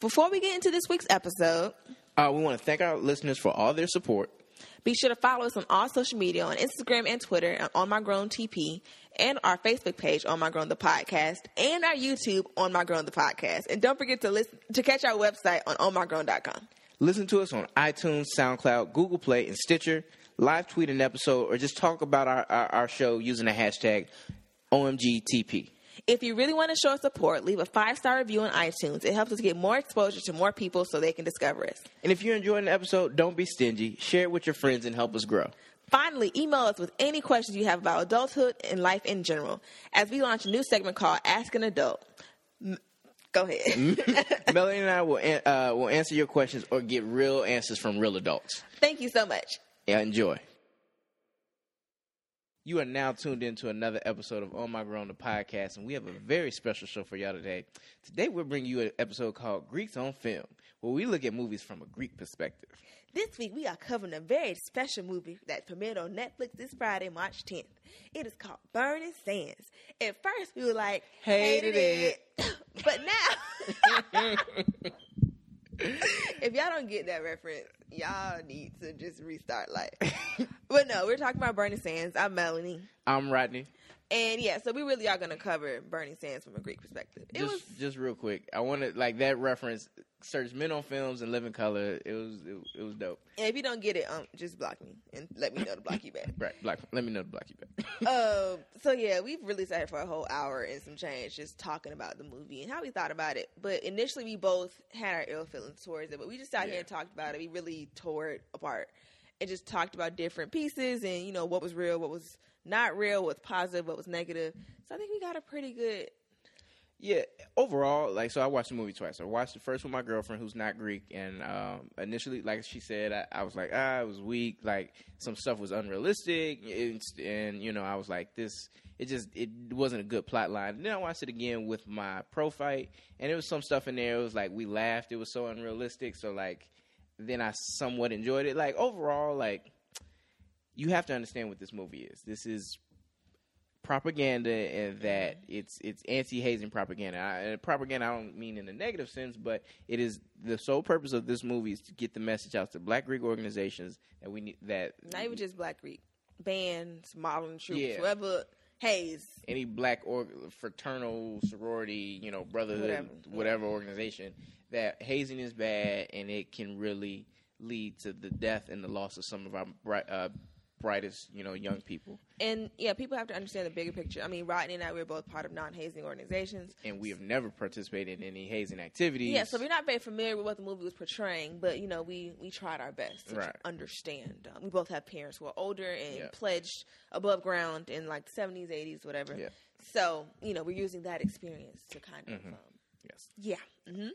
Before we get into this week's episode, Uh, we want to thank our listeners for all their support. be sure to follow us on all social media on Instagram and Twitter at On My Grown TP and our Facebook page On My Grown the Podcast and our YouTube On My Grown the Podcast. And don't forget to listen to catch our website on onmygrown.com. Listen to us on iTunes, SoundCloud, Google Play, and Stitcher. Live tweet an episode or just talk about our, our, our show using the hashtag OMGTP. If you really want to show us support, leave a five star review on iTunes. It helps us get more exposure to more people so they can discover us. And if you're enjoying the episode, don't be stingy. Share it with your friends and help us grow. Finally, email us with any questions you have about adulthood and life in general as we launch a new segment called Ask an Adult. M- Go ahead. Melanie and I will an- uh, will answer your questions or get real answers from real adults. Thank you so much. Yeah, enjoy. You are now tuned into another episode of On My Grown the podcast, and we have a very special show for y'all today. Today, we're bringing you an episode called Greeks on Film, where we look at movies from a Greek perspective. This week we are covering a very special movie that premiered on Netflix this Friday, March 10th. It is called Burning Sands. At first we were like, Hated hated, it. but now, if y'all don't get that reference, y'all need to just restart life. but no, we're talking about Burning Sands. I'm Melanie. I'm Rodney. And yeah, so we really are going to cover Burning Sands from a Greek perspective. It Just, was just real quick, I wanted like that reference. Search Men on Films and Living Color. It was, it, it was dope. and if you don't get it, um, just block me and let me know to block you back. Right, black. Let me know to block you back. um, so yeah, we've really sat here for a whole hour and some change just talking about the movie and how we thought about it. But initially, we both had our ill feelings towards it, but we just sat Yeah. here and talked about it. We really tore it apart and just talked about different pieces and you know what was real, what was not real, what's positive, what was negative. So I think we got a pretty good. Yeah, overall, like so, I watched the movie twice. I watched the first with my girlfriend, who's not Greek, and um, initially, like she said, I, I was like, ah, it was weak. Like some stuff was unrealistic, and, and you know, I was like, this, it just, it wasn't a good plot line. And then I watched it again with my prophyte, and there was some stuff in there. It was like we laughed. It was so unrealistic. So like, then I somewhat enjoyed it. Like overall, like you have to understand what this movie is. This is propaganda and that it's it's anti-hazing propaganda. I, and propaganda I don't mean in a negative sense, but it is the sole purpose of this movie is to get the message out to Black Greek organizations that we need that Not even just Black Greek bands, modeling troops, Yeah. whoever. Hayes, any black or fraternal sorority, you know, brotherhood, Whatever. whatever, organization that hazing is bad and it can really lead to the death and the loss of some of our bright, uh, brightest, you know, young people. and yeah, people have to understand the bigger picture. I mean, Rodney and I we're both part of non-hazing organizations. And we have never participated in any hazing activities. Yeah, so we're not very familiar with what the movie was portraying, but you know, we we tried our best to Right. understand. Um, we both have parents who are older and Yeah. pledged above ground in like the seventies, eighties, whatever. Yeah. So you know, we're using that experience to kind of, um, yes. yeah. hmm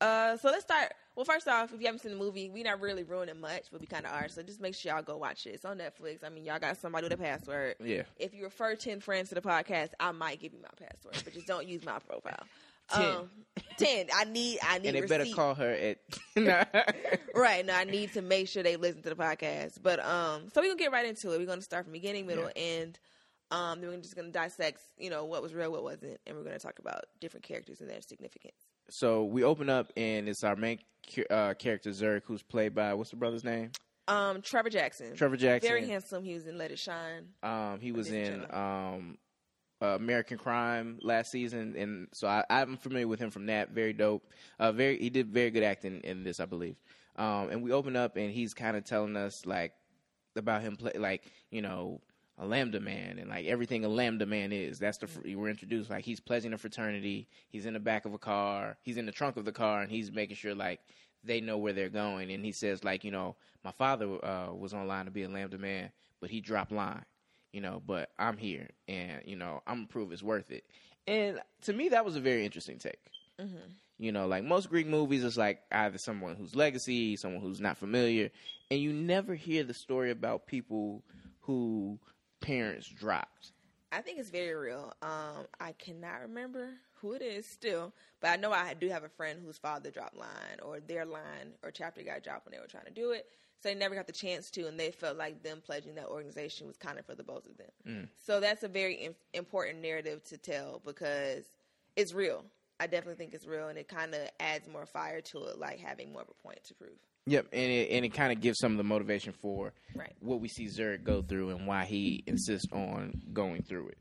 Uh, so let's start. Well, first off, if you haven't seen the movie, we're not really ruining much, but we kind of are. So just make sure y'all go watch it. It's on Netflix. I mean, y'all got somebody with a password. Yeah. If you refer ten friends to the podcast, I might give you my password, but just don't use my profile. Ten. Um, ten. I need. I need. and they receipt. better call her at Right. No, I need to make sure they listen to the podcast. But um, so we're gonna get right into it. We're gonna start from beginning, middle, end. Um, then we're just gonna dissect, you know, what was real, what wasn't, and we're gonna talk about different characters and their significance. So we open up and it's our main uh, character Zurich, who's played by what's the brother's name? Um, Trevor Jackson. Trevor Jackson. Very handsome. He was in Let It Shine. Um, he was in um, uh, American Crime last season, and so I, I'm familiar with him from that. Very dope. Uh, very, he did very good acting in this, I believe. Um, and we open up, and he's kind of telling us like about him, play, like you know, a lambda man, and like everything a lambda man is. That's the fr- we're introduced. Like he's pledging a fraternity. He's in the back of a car. He's in the trunk of the car, and he's making sure like they know where they're going. And he says like, you know, my father uh, was online to be a lambda man, but he dropped line you know, but I'm here and, you know, I'm gonna prove it's worth it. And to me, that was a very interesting take. You know, like most Greek movies, it's like either someone who's legacy, someone who's not familiar, and you never hear the story about people who parents dropped. I think it's very real. Um, I cannot remember who it is still, but I know I do have a friend whose father dropped line or their line or chapter got dropped when they were trying to do it. So they never got the chance to, and they felt like them pledging that organization was kind of for the both of them. So that's a very im- important narrative to tell because it's real. I definitely think it's real, and it kind of adds more fire to it, like having more of a point to prove. Yep, and it, and it kind of gives some of the motivation for Right. what we see Zurich go through and why he insists on going through it.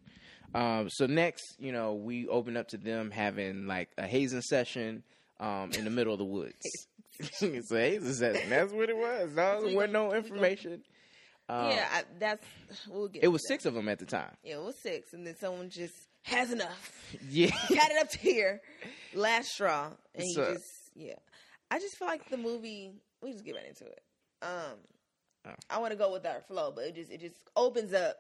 Um, so next, you know, we open up to them having like a hazing session um, in the middle of the woods. it's a hazing session. That's what it was. No, there wasn't no information. Um, yeah, I, that's we'll get. it was six of them at the time. Yeah, it was six, and then someone just has enough. Yeah, Got it up to here, last straw, and he just yeah. I just feel like the movie. We just get right into it. Um, Oh. I want to go with our flow, but it just it just opens up,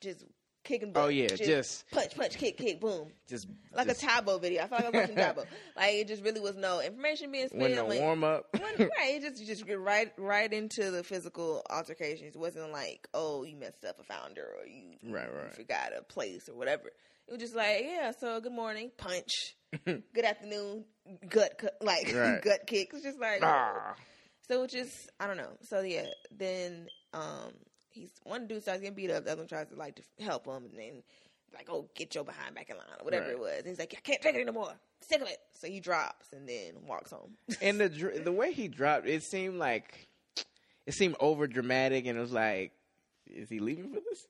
just kicking. Oh, yeah, just- punch, punch, kick, kick, boom, just like just a Tae Bo video. I feel like I'm watching Tae Bo. Like it just really was no information being spit. wasn't no like, warm up. wasn't- right, it just just get right right into the physical altercations. It wasn't like, oh, you messed up a founder or you, you- Right, you right. forgot a place or whatever. It was just like, yeah, so good morning, punch, good afternoon, gut, like Right. gut kick. It's just like, Ah. So it just I don't know. So yeah, then um he's one dude starts getting beat up, the other one tries to like to help him, and then like, oh, get your behind back in line or whatever Right. it was. And he's like, I can't take it anymore, sick of it. So he drops and then walks home. and the dr- the way he dropped, it seemed like it seemed over dramatic, and it was like, is he leaving for this?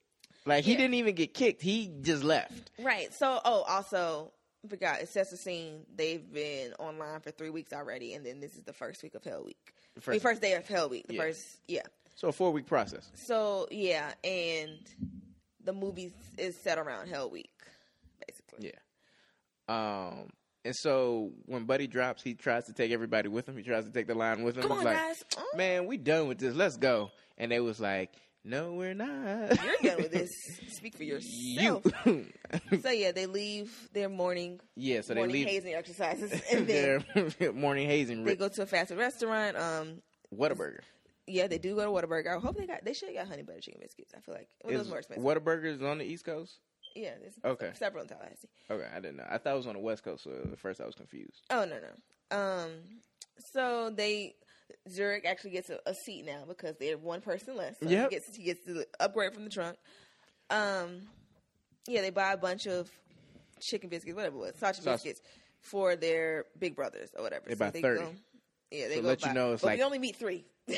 Like he Yeah. didn't even get kicked; he just left. Right. So, oh, also, forgot it sets the scene. They've been online for three weeks already, and then this is the first week of Hell Week. The First- first, day of Hell Week. The Yeah. first, yeah. So a four week process. So yeah, and the movie is set around Hell Week, basically. Yeah. Um. And so when Buddy drops, he tries to take everybody with him. He tries to take the line with him. Come on, like, guys. Oh, man, we done with this. Let's go. And they was like, no, we're not. You're done with this. Speak for You. yourself. so yeah, they leave their morning yeah. So they morning leave hazing exercises, and then their morning hazing. they go to a fast food restaurant. Um, Whataburger. yeah, they do go to Whataburger. I hope they got. They should have got honey butter chicken biscuits. I feel like it was Is more expensive. Whataburgers on the East Coast? yeah, there's Okay. several in Tallahassee. Okay, I didn't know. I thought it was on the West Coast, so at first I was confused. Oh no no. Um, so they Zurich actually gets a, a seat now because they're one person less. So Yep. he gets he gets to upgrade from the trunk. Um, yeah, they buy a bunch of chicken biscuits, whatever it was, sausage Sausage. biscuits for their big brothers or whatever. They buy 30. Go, yeah, they So go let you buy- know it's but like- we only meet three.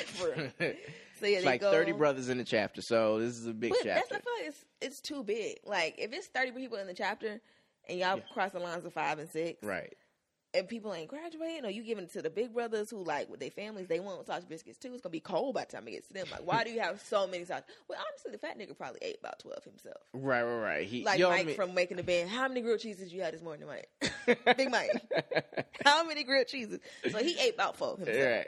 So yeah, it's they like go, 30 brothers in the chapter, so this is a big But that's. I feel like it's it's too big. Like if it's thirty people in the chapter. And y'all Yeah. cross the lines of five and six, Right. And people ain't graduating, or you giving it to the big brothers who like with their families, they want sausage biscuits too. It's gonna be cold by the time it gets to them. Like, why do you have so many sausage? Well, honestly, the fat nigga probably ate about twelve himself. Right, right, right. He, Like Mike me- from making the band. How many grilled cheeses you had this morning, Mike? Big Mike. How many grilled cheeses? So he ate about four himself. right.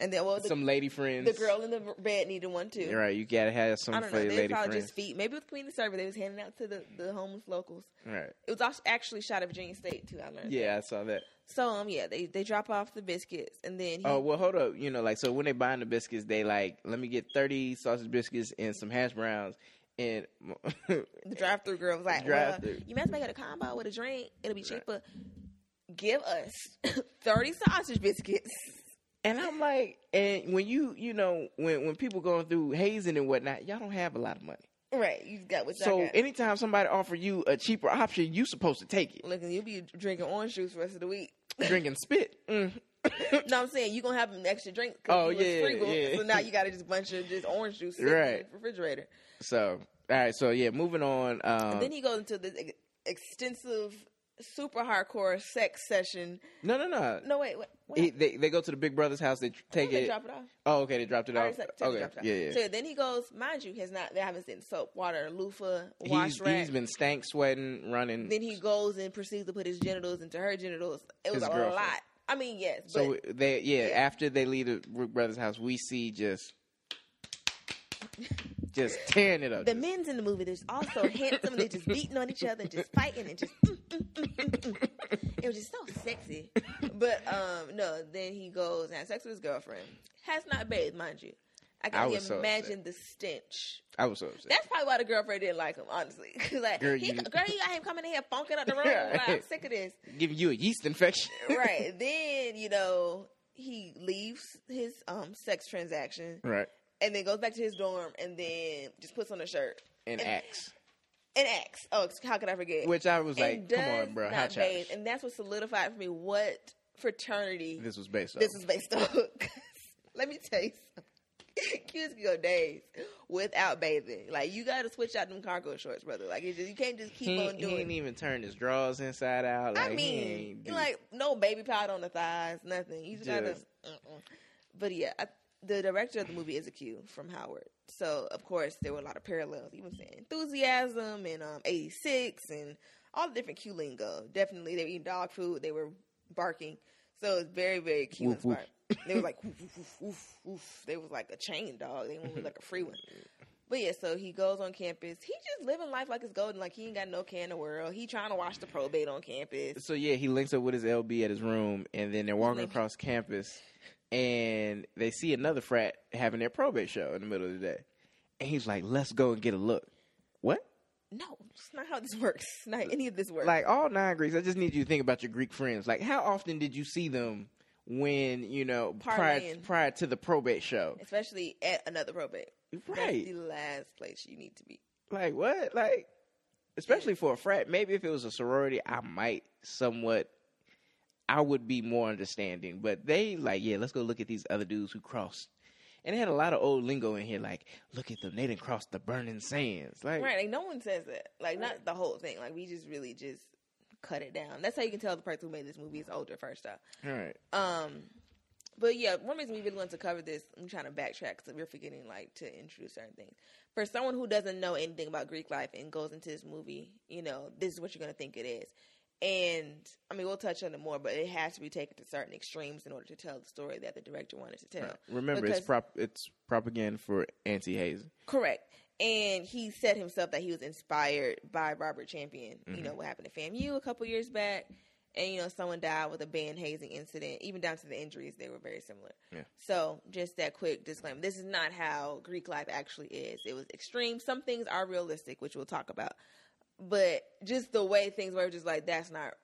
And then well, the, Some lady friends. the girl in the bed needed one too. Right, you gotta have some I don't know. They lady probably friends. just feed. Maybe with community service, they was handing out to the, the homeless locals. Right. It was also actually shot at Virginia State too. I learned. Yeah, I saw that. that. So um, yeah, they they drop off the biscuits and then he, Oh well, hold up. You know, like so when they buying the biscuits, they like let me get thirty sausage biscuits and some hash browns and The drive through girl was like, well, you must make it a combo with a drink. It'll be cheaper. Give us 30 sausage biscuits. And I'm like, and when you you know when when people going through hazing and whatnot, y'all don't have a lot of money. Right. You got what So got. anytime somebody offer you a cheaper option, you supposed to take it. Look, you'll be drinking orange juice for the rest of the week. Drinking spit. Mm. no, I'm saying you're going to have an extra drink. Oh, you yeah, yeah. So now you got to just bunch of just orange juice Right. in the refrigerator. So all right, so yeah, moving on. Um, And then he goes into this ex- extensive, super hardcore sex session. no, no, no. No, wait. What? He, they they go to the big brother's house. They take thought they it. drop it off. Oh, okay. They dropped it oh, off. said- said Okay. it off. Yeah, yeah. So then he goes, mind you, has not they haven't seen soap, water, loofah, he's wash rack. he's been stank sweating, running. then he goes and proceeds to put his genitals into her genitals. It was His a girlfriend. lot. I mean, yes, but so they yeah, yeah. After they leave the Rook brother's house, we see just just tearing it up. the men's in the movie, there's also handsome. They're just beating on each other, just fighting, and just mm, mm, mm, mm, mm. it was just so sexy. But um, no, then he goes and has sex with his girlfriend. Has not bathed, mind you. I I can so imagine the stench. I was so upset. That's probably why the girlfriend didn't like him, honestly. 'Cause like, Girl, he, you- girl, you got him coming in here funking up the room. Like, I'm sick of this. Giving you a yeast infection. right. Then, you know, he leaves his um sex transaction right. And then goes back to his dorm and then just puts on a shirt. And And- acts. and X. Oh, how could I forget? Which I was And like, come on, bro, how bathe. And that's what solidified for me what fraternity This was based on. this is based on. Let me tell you something. Kids can go days without bathing. Like you got to switch out them cargo shorts, brother. Like just, you can't just keep he, on doing. he ain't even turn his drawers inside out. Like, I mean, like no baby powder on the thighs, nothing. You just gotta. Uh-uh. But yeah, I, the director of the movie is a Q from Howard. So of course there were a lot of parallels. Even saying enthusiasm and um, eighty six and all the different Q lingo. Definitely, they were eating dog food. They were barking. So it's very very Q inspired. They were like woof woof woof woof. They was like a chain dog. They with like a free one. But yeah, so he goes on campus. He just living life like it's golden. Like he ain't got no care in the world. He trying to watch the probate on campus. So yeah, he links up with his LB at his room, and then they're walking across campus, and they see another frat having their probate show in the middle of the day, and he's like, "Let's go and get a look." What? No, it's not how this works. Not any of this works. Like all nine Greeks, I just need you to think about your Greek friends. Like, how often did you see them when you know prior Parlaying. prior to the probate show? especially at another probate. Right. That's the last place you need to be. Like what? Like, especially for a frat. Maybe if it was a sorority, I might somewhat. I would be more understanding, but they like, yeah, let's go look at these other dudes who crossed, and they had a lot of old lingo in here. Like, look at them, they didn't cross the burning sands. Like, Right. Like no one says that. Like not the whole thing. Like we just really just cut it down. That's how you can tell the person who made this movie is older first off. all right, Um but yeah, one reason we really want to cover this, I'm trying to backtrack because we're forgetting like to introduce certain things. For someone who doesn't know anything about Greek life and goes into this movie, you know, this is what you're gonna think it is. And I mean, we'll touch on it more, but it has to be taken to certain extremes in order to tell the story that the director wanted to tell. remember Because- it's prop, it's propaganda for anti-hazing. Correct. And he said himself that he was inspired by Robert Champion. You Mm-hmm. know what happened to FAMU a couple years back, and you know someone died with a band hazing incident. Even down to the injuries, they were very similar. Yeah. So just that quick disclaimer: this is not how Greek life actually is. It was extreme. Some things are realistic, which we'll talk about, but just the way things were, just like that's not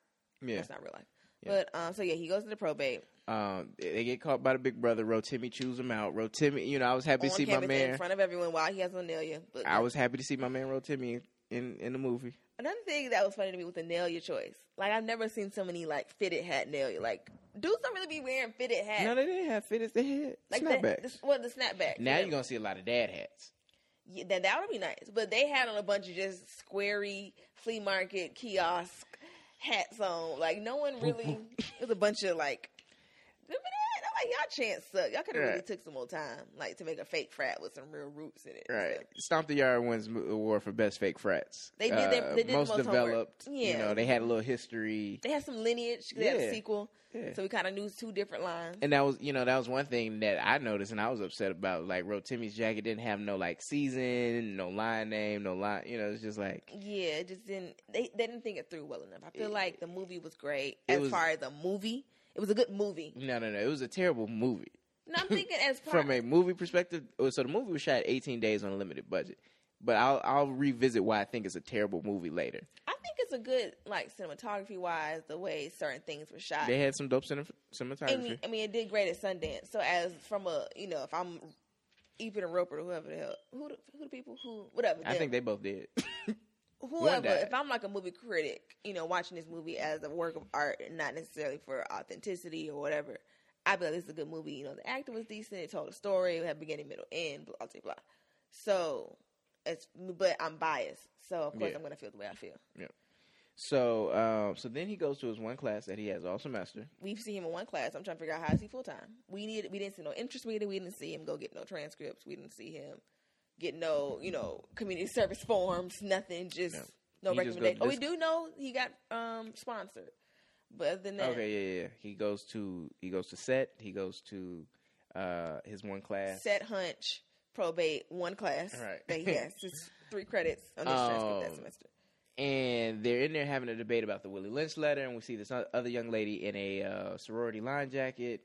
Yeah, that's not real life. Yeah. But um, so yeah, he goes to the probate um, they get caught by the big brother. Rotimi chews him out. Rotimi, you know, I was happy on to see my man in front of everyone while he has Anelia. But I was happy to see my man Rotimi in in the movie. Another thing that was funny to me with the Nelia choice, like I've never seen so many like fitted hat Nelia. Like dudes don't really be wearing fitted hats. No, they didn't have fitteds. They had like snapbacks. The, the, well, the snapback. now you're gonna see a lot of dad hats. Yeah, that that would be nice. But they had on a bunch of just squarey flea market kiosk hats on. Like no one really. it was a bunch of like. Like y'all chance suck. Y'all could have really took some more time, like to make a fake frat with some real roots in it. Right. Stomp the Yard wins the award for best fake frats. They did their- Uh, they did the most most homework. developed. You Yeah. know, they had a little history. They had some lineage. They had a sequel, Yeah. so we kind of knew two different lines. And that was, you know, that was one thing that I noticed, and I was upset about. Like, Rotimi's jacket didn't have no like season, no line name, no line. You know, it's just like Yeah, it just didn't. They they didn't think it through well enough. I feel like the movie was great as was- far as a movie. It was a good movie. no, no, no. It was a terrible movie No, I'm thinking as part, from a movie perspective. oh, So the movie was shot 18 days on a limited budget. But I'll I'll revisit why I think it's a terrible movie later. I think it's a good like cinematography wise, the way certain things were shot. They had some dope cine- I cinematography. mean, I mean, it did great at Sundance. So as from a you know, if I'm Ebert and Roeper or whoever the hell, who the, who the people who whatever. I them, think they both did. whoever. If I'm like a movie critic, you know, watching this movie as a work of art and not necessarily for authenticity or whatever, I be like, this is a good movie. You know, the acting was decent. It told a story. It had beginning, middle, end. Blah blah blah. So, it's but I'm biased. So of course Yeah. I'm gonna feel the way I feel. Yeah. So, um, so then he goes to his one class that he has all semester. We've seen him in one class. I'm trying to figure out how is he full time. We need. We didn't see no interest meeting. We didn't see him go get no transcripts. We didn't see him get no, you know, community service forms. Nothing. Just no, just recommendation. Oh, we do know he got um sponsored, but other than that, Okay, yeah, yeah. He goes to he goes to set. He goes to uh, his one class. set hunch probate one class Right. that he has. It's three credits on this transcript that Um, semester. And they're in there having a debate about the Willie Lynch letter, and we see this other young lady in a uh, sorority line jacket.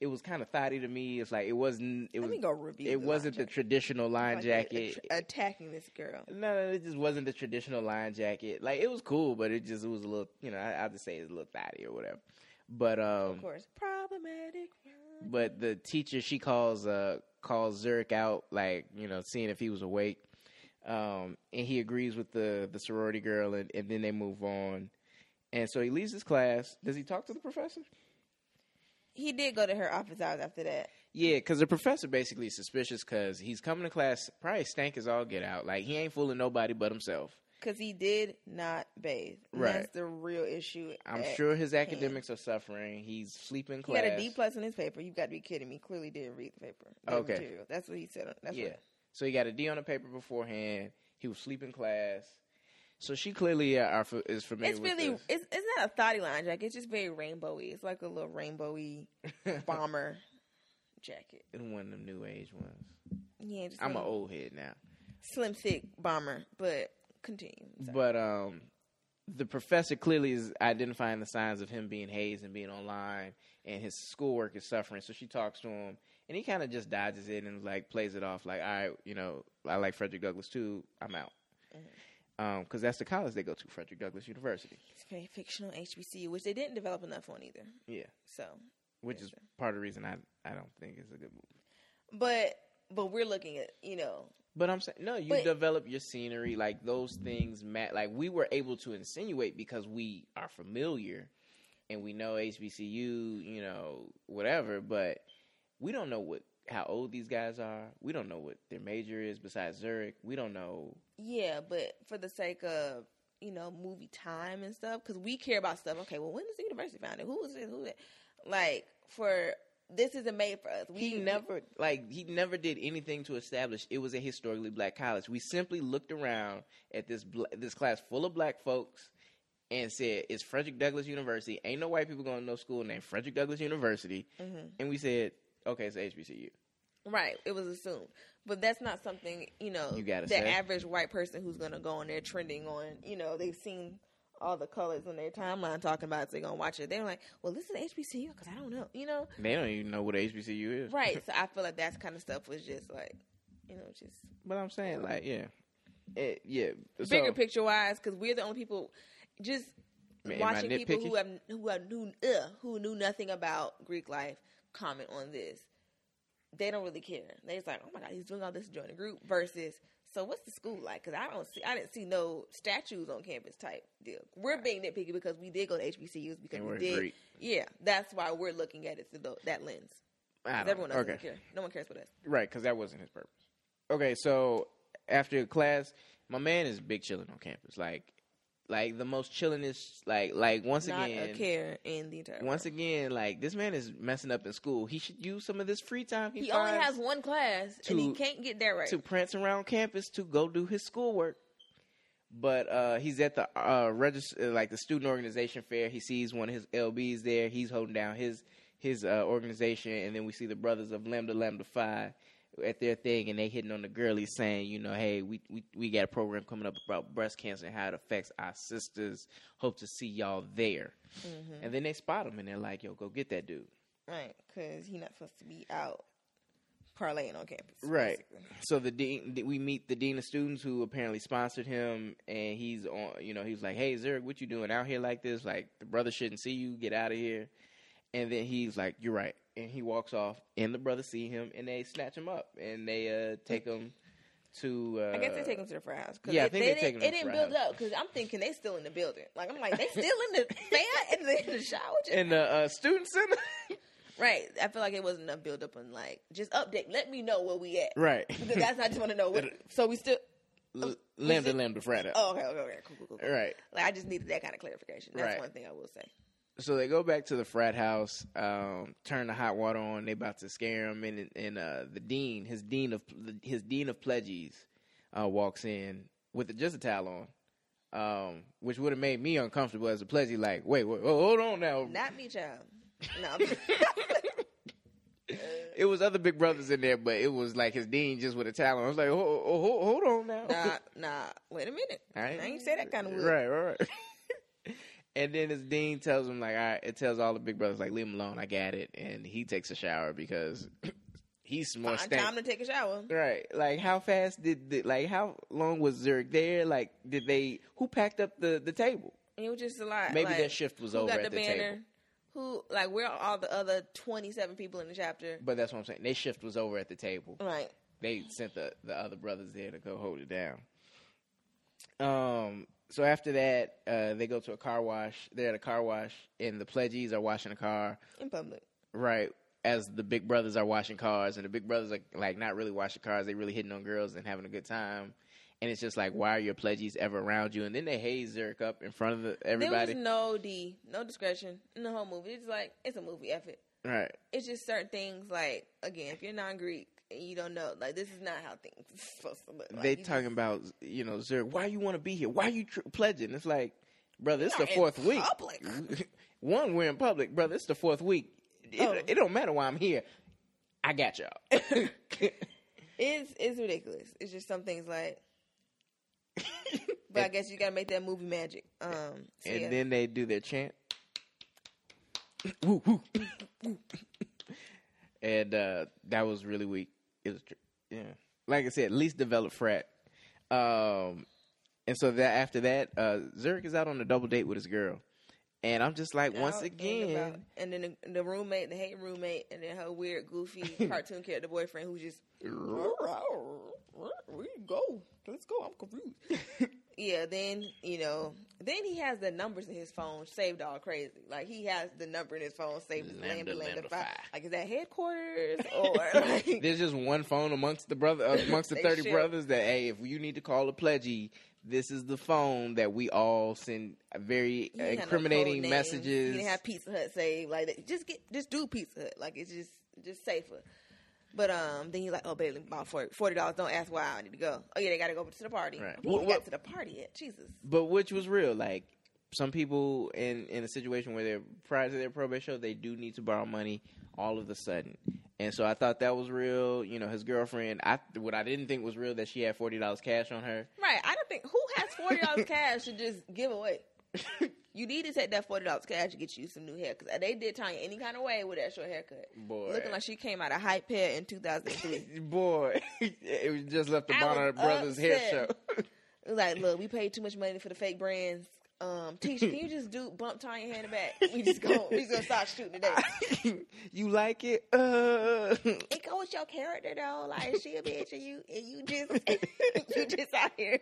It was kind of thotty to me. It's like it wasn't. It Mm-hmm. Let was. me go review. It the wasn't the traditional line Like, jacket. att- attacking this girl. no, no, it just wasn't the traditional line jacket. Like it was cool, but it just it was a little. You know, I, I'll just say it's a little thotty or whatever. But um, Of course, problematic. but the teacher she calls uh calls Zurich out like you know seeing if he was awake. Um, and he agrees with the the sorority girl, and, and then they move on. And so he leaves his class. Does he talk to the professor? He did go to her office hours after that. Yeah, because the professor basically is suspicious because he's coming to class probably stank as all get out. Like he ain't fooling nobody but himself. Because he did not bathe. Right. That's the real issue. I'm sure his hand. academics are suffering. He's sleeping in He class. got a D plus in his paper. You got to be kidding me. Clearly didn't read the paper. the Okay. material. That's what he said. That's yeah. What, So he got a D on the paper beforehand. He was sleeping class. So she clearly uh, are, is familiar it's with really this. it's it's not a thotty line jacket. It's just very rainbowy. It's like a little rainbowy bomber jacket. It's one of them new age ones. Yeah, just I'm an old head now. slim thick bomber. But continue. But um, the professor clearly is identifying the signs of him being hazed and being online, and his schoolwork is suffering. So she talks to him, and he kind of just dodges it and like plays it off like, "All right, you know, I like Frederick Douglass too. I'm out." Mm-hmm. Because that's the college they go to, Frederick Douglass University. it's very fictional HBCU, which they didn't develop enough on either. Yeah, So, which is sir. part of the reason I I don't think it's a good movie. but but we're looking at you know But I'm saying no, you But- develop your scenery like those things. Matt, like we were able to insinuate because we are familiar and we know HBCU, you know, whatever. But we don't know what how old these guys are. We don't know what their major is besides Zurich. We don't know. Yeah, but for the sake of you know movie time and stuff, because we care about stuff. Okay, well, when was the university founded? Who was it? Who was it? Like for this isn't made for us. We He never like he never did anything to establish it was a historically black college. We simply looked around at this bla- this class full of black folks and said, "It's Frederick Douglass University. Ain't no white people going to no school named Frederick Douglass University." Mhm. And we said, "Okay, it's HBCU." right. It was assumed, but that's not something you know. You gotta the say. average white person who's gonna go on there trending on. You know, they've seen all the colors on their timeline talking about it. So they're gonna watch it. They're like, well, this is HBCU because I don't know. You know, They don't even know what HBCU is, right? so I feel like that kind of stuff was just like, you know, just But I'm saying, like, yeah, it, yeah. So, bigger picture wise, because we're the only people just Am I watching people who have who have knew uh, who knew nothing about Greek life comment on this. They don't really care. They just like, oh my god, he's doing all this to join a group. Versus, so what's the school like? Because I don't see, I didn't see no statues on campus type deal. We're being nitpicky because we did go to HBCUs because we did. Greek. Yeah, that's why we're looking at it through that lens. I 'Cause don't- everyone else okay. doesn't care. No one cares about us. Right, because that wasn't his purpose. Okay, so after class, my man is big chilling on campus, like, like the most chillingest. Like, like once Not again, a care in the entire. once world. again, like this man is messing up in school. He should use some of this free time he, he only has one class and he can't get that right. to prance around campus to go do his schoolwork. But uh, he's at the uh, register, like the student organization fair. He sees one of his LBs there. He's holding down his his uh, organization, and then we see the brothers of Lambda Lambda Phi at their thing, and they hitting on the girlies, saying, you know, hey, we we we got a program coming up about breast cancer and how it affects our sisters. Hope to see y'all there. Mhm. And then they spot him, and they're like, yo, go get that dude. Right, because he's not supposed to be out parlaying on campus. Right. basically. So the dean, we meet the dean of students who apparently sponsored him, and he's on. You know, he was like, "Hey, Zurich, what you doing out here like this? Like the brother shouldn't see you. Get out of here." And then he's like, "You're right," and he walks off. And the brothers see him, and they snatch him up, and they uh, take him to. Uh, I guess they take him to the frat house. 'cause yeah, I think they they take him it didn't build house. up because I'm thinking they still in the building. Like I'm like they still in the fan in the, in the shower. Just, in the uh, student center. right. I feel like it wasn't enough build up and like just update. Let me know where we at right. because that's I just want to know. What, so we still. L- lambda lambda frat house. Oh, okay, okay, okay, cool, cool, cool. cool. Right. Like I just needed that kind of clarification. That's Right. one thing I will say. So they go back to the frat house, um, turn the hot water on. They about to scare him, and and uh, the dean, his dean of his dean of pledges, uh, walks in with just a towel on, um, which would have made me uncomfortable as a pledge. Like, wait, wait, hold on now. Not me, child. No. It was other big brothers in there, but it was like his dean just with a towel on. I was like, hold, hold, hold on now. nah, nah. Wait a minute. All right. I ain't say that kind of word. Right, right. And then his dean tells him like, all right, it tells all the big brothers like, leave him alone. I got it. And he takes a shower because he's more Fine time to take a shower. Right, like how fast did the, like how long was Zurich there? Like, did they who packed up the the table? It was just a lot. Maybe like, their shift was over at the the banner? table. Who like where are all the other twenty seven people in the chapter? But that's what I'm saying. Their shift was over at the table. Right. They sent the the other brothers there to go hold it down. Um. So after that, uh, they go to a car wash. They're at a car wash, and the pledges are washing a car. in public. Right. As the big brothers are washing cars, and the big brothers are like not really washing cars, they're really hitting on girls and having a good time. And it's just like, why are your pledges ever around you? And then they haze Zurich up in front of the, everybody. There was no D, no discretion in the whole movie. It's like it's a movie effort. right. It's just certain things like again, if you're non-Greek and you don't know, like this is not how things are supposed to look. Like, they talking about you know Zurich. Why you want to be here? Why you tr- pledging? It's like, brother, it's the fourth week. One, we're in public, brother. It's the fourth week. It, Oh. it don't matter why I'm here. I got y'all. It's it's ridiculous. It's just some things like. But I guess you gotta make that movie magic. Um, so and yeah. then they do their chant. Woo, woo. and uh, that was really weak. It was, yeah, like I said, at least developed frat. Um, and so that after that, uh, Zurich is out on a double date with his girl, and I'm just like, once again, about. and then the, the roommate, the hate roommate, and then her weird, goofy cartoon character boyfriend who just you go? Let's go. I'm confused. yeah, then you know, then he has the numbers in his phone saved all crazy. Like he has the number in his phone saved as Lambda, Lambda Lambda Five. Phi. Like is that headquarters or like? there's just one phone amongst the brother uh, amongst the thirty share. brothers that hey, if you need to call a pledgee, this is the phone that we all send very got no incriminating messages. He didn't have Pizza Hut saved like that. Just get, just do Pizza Hut. Like it's just, just safer. But um, then you're like, oh, baby, about forty dollars. Don't ask why I need to go. Oh yeah, they got to go to the party. Right. We What- ain't what- got to the party yet. Jesus. but which was real. Like some people in in a situation where they're prior to their probate show, they do need to borrow money all of a sudden. And so I thought that was real. You know, his girlfriend. I what I didn't think was real that she had forty dollars cash on her. Right. I don't think who has forty dollars cash to just give away. You need to take that forty dollars cash to get you some new hair because they did Tanya any kind of way with that short haircut, Boy, looking like she came out of hype hair in two thousand three. boy, it was just left the Bronner Brothers hair show. upset. It was like, look, we paid too much money for the fake brands. Um, Tisha, can you just do bump Tanya hair in the back? We just go, we just gonna start shooting today. you like it? Uh. It go with your character though. Like she a bitch, and you and you just you just out here.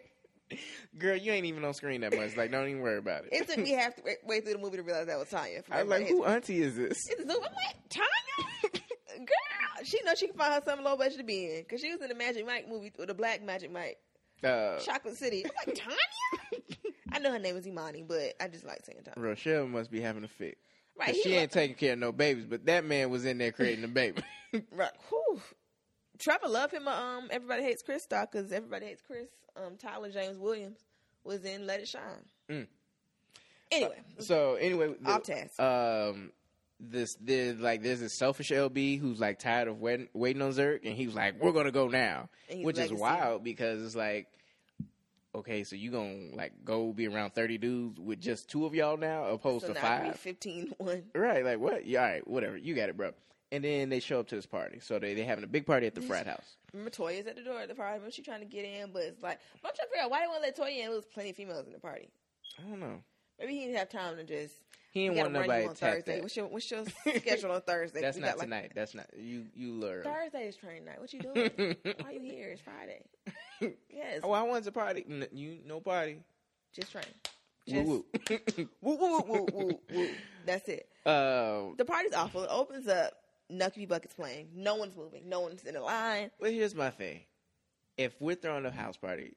Girl, you ain't even on screen that much. Like, don't even worry about it. It took me half the way- through the movie to realize that was Tanya. I was like, who auntie is this? It's Zoom. I'm like, Tanya? Girl, she knows she can find her some low budget to be in. Because she was in the Magic Mike movie with the black Magic Mike, Uh, Chocolate City. I'm like, Tanya? I know her name is Imani, but I just like saying Tanya. Rochelle must be having a fit. Right, she ain't taking care of no babies, but that man was in there creating a baby. Right. Whew. Trevor loved him. Um, everybody hates Chris star because everybody hates Chris. Um, Tyler James Williams was in Let It Shine. Mm. Anyway, so anyway, the- Off task. Um, this there's like there's this selfish LB who's like tired of waiting, waiting on Zerk, and he was like, "We're gonna go now," he's which is wild because it's like, okay, so you gonna like go be around thirty dudes with just two of y'all now, opposed so to five, 15 1. right? Like what? Yeah, all right, whatever, you got it, bro. And then they show up to this party, so they they having a big party at the frat house. Remember Toya's at the door at the party. Remember she trying to get in, but it's like, but I'm trying to figure out why they want to let Toya in. There was plenty of females in the party. I don't know. Maybe he didn't have time to just. He didn't want run nobody to on Thursday. that. What's your what's your schedule on Thursday? That's We not got, like, tonight. That's not you. You lure. Thursday is training night. What you doing? why you here? It's Friday. Yes, Oh, I want to party. N- you no party. just train. Just Woo woo woo woo woo woo. That's it. woo. um, The party's awful. It opens up. Nucky Bucket's playing. No one's moving. No one's in a line. Well, here's my thing. If we're throwing a house party,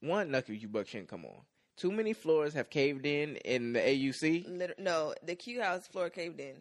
one Knuck If You Buck shouldn't come on. Too many floors have caved in in the AUC. Liter- no, the Q House floor caved in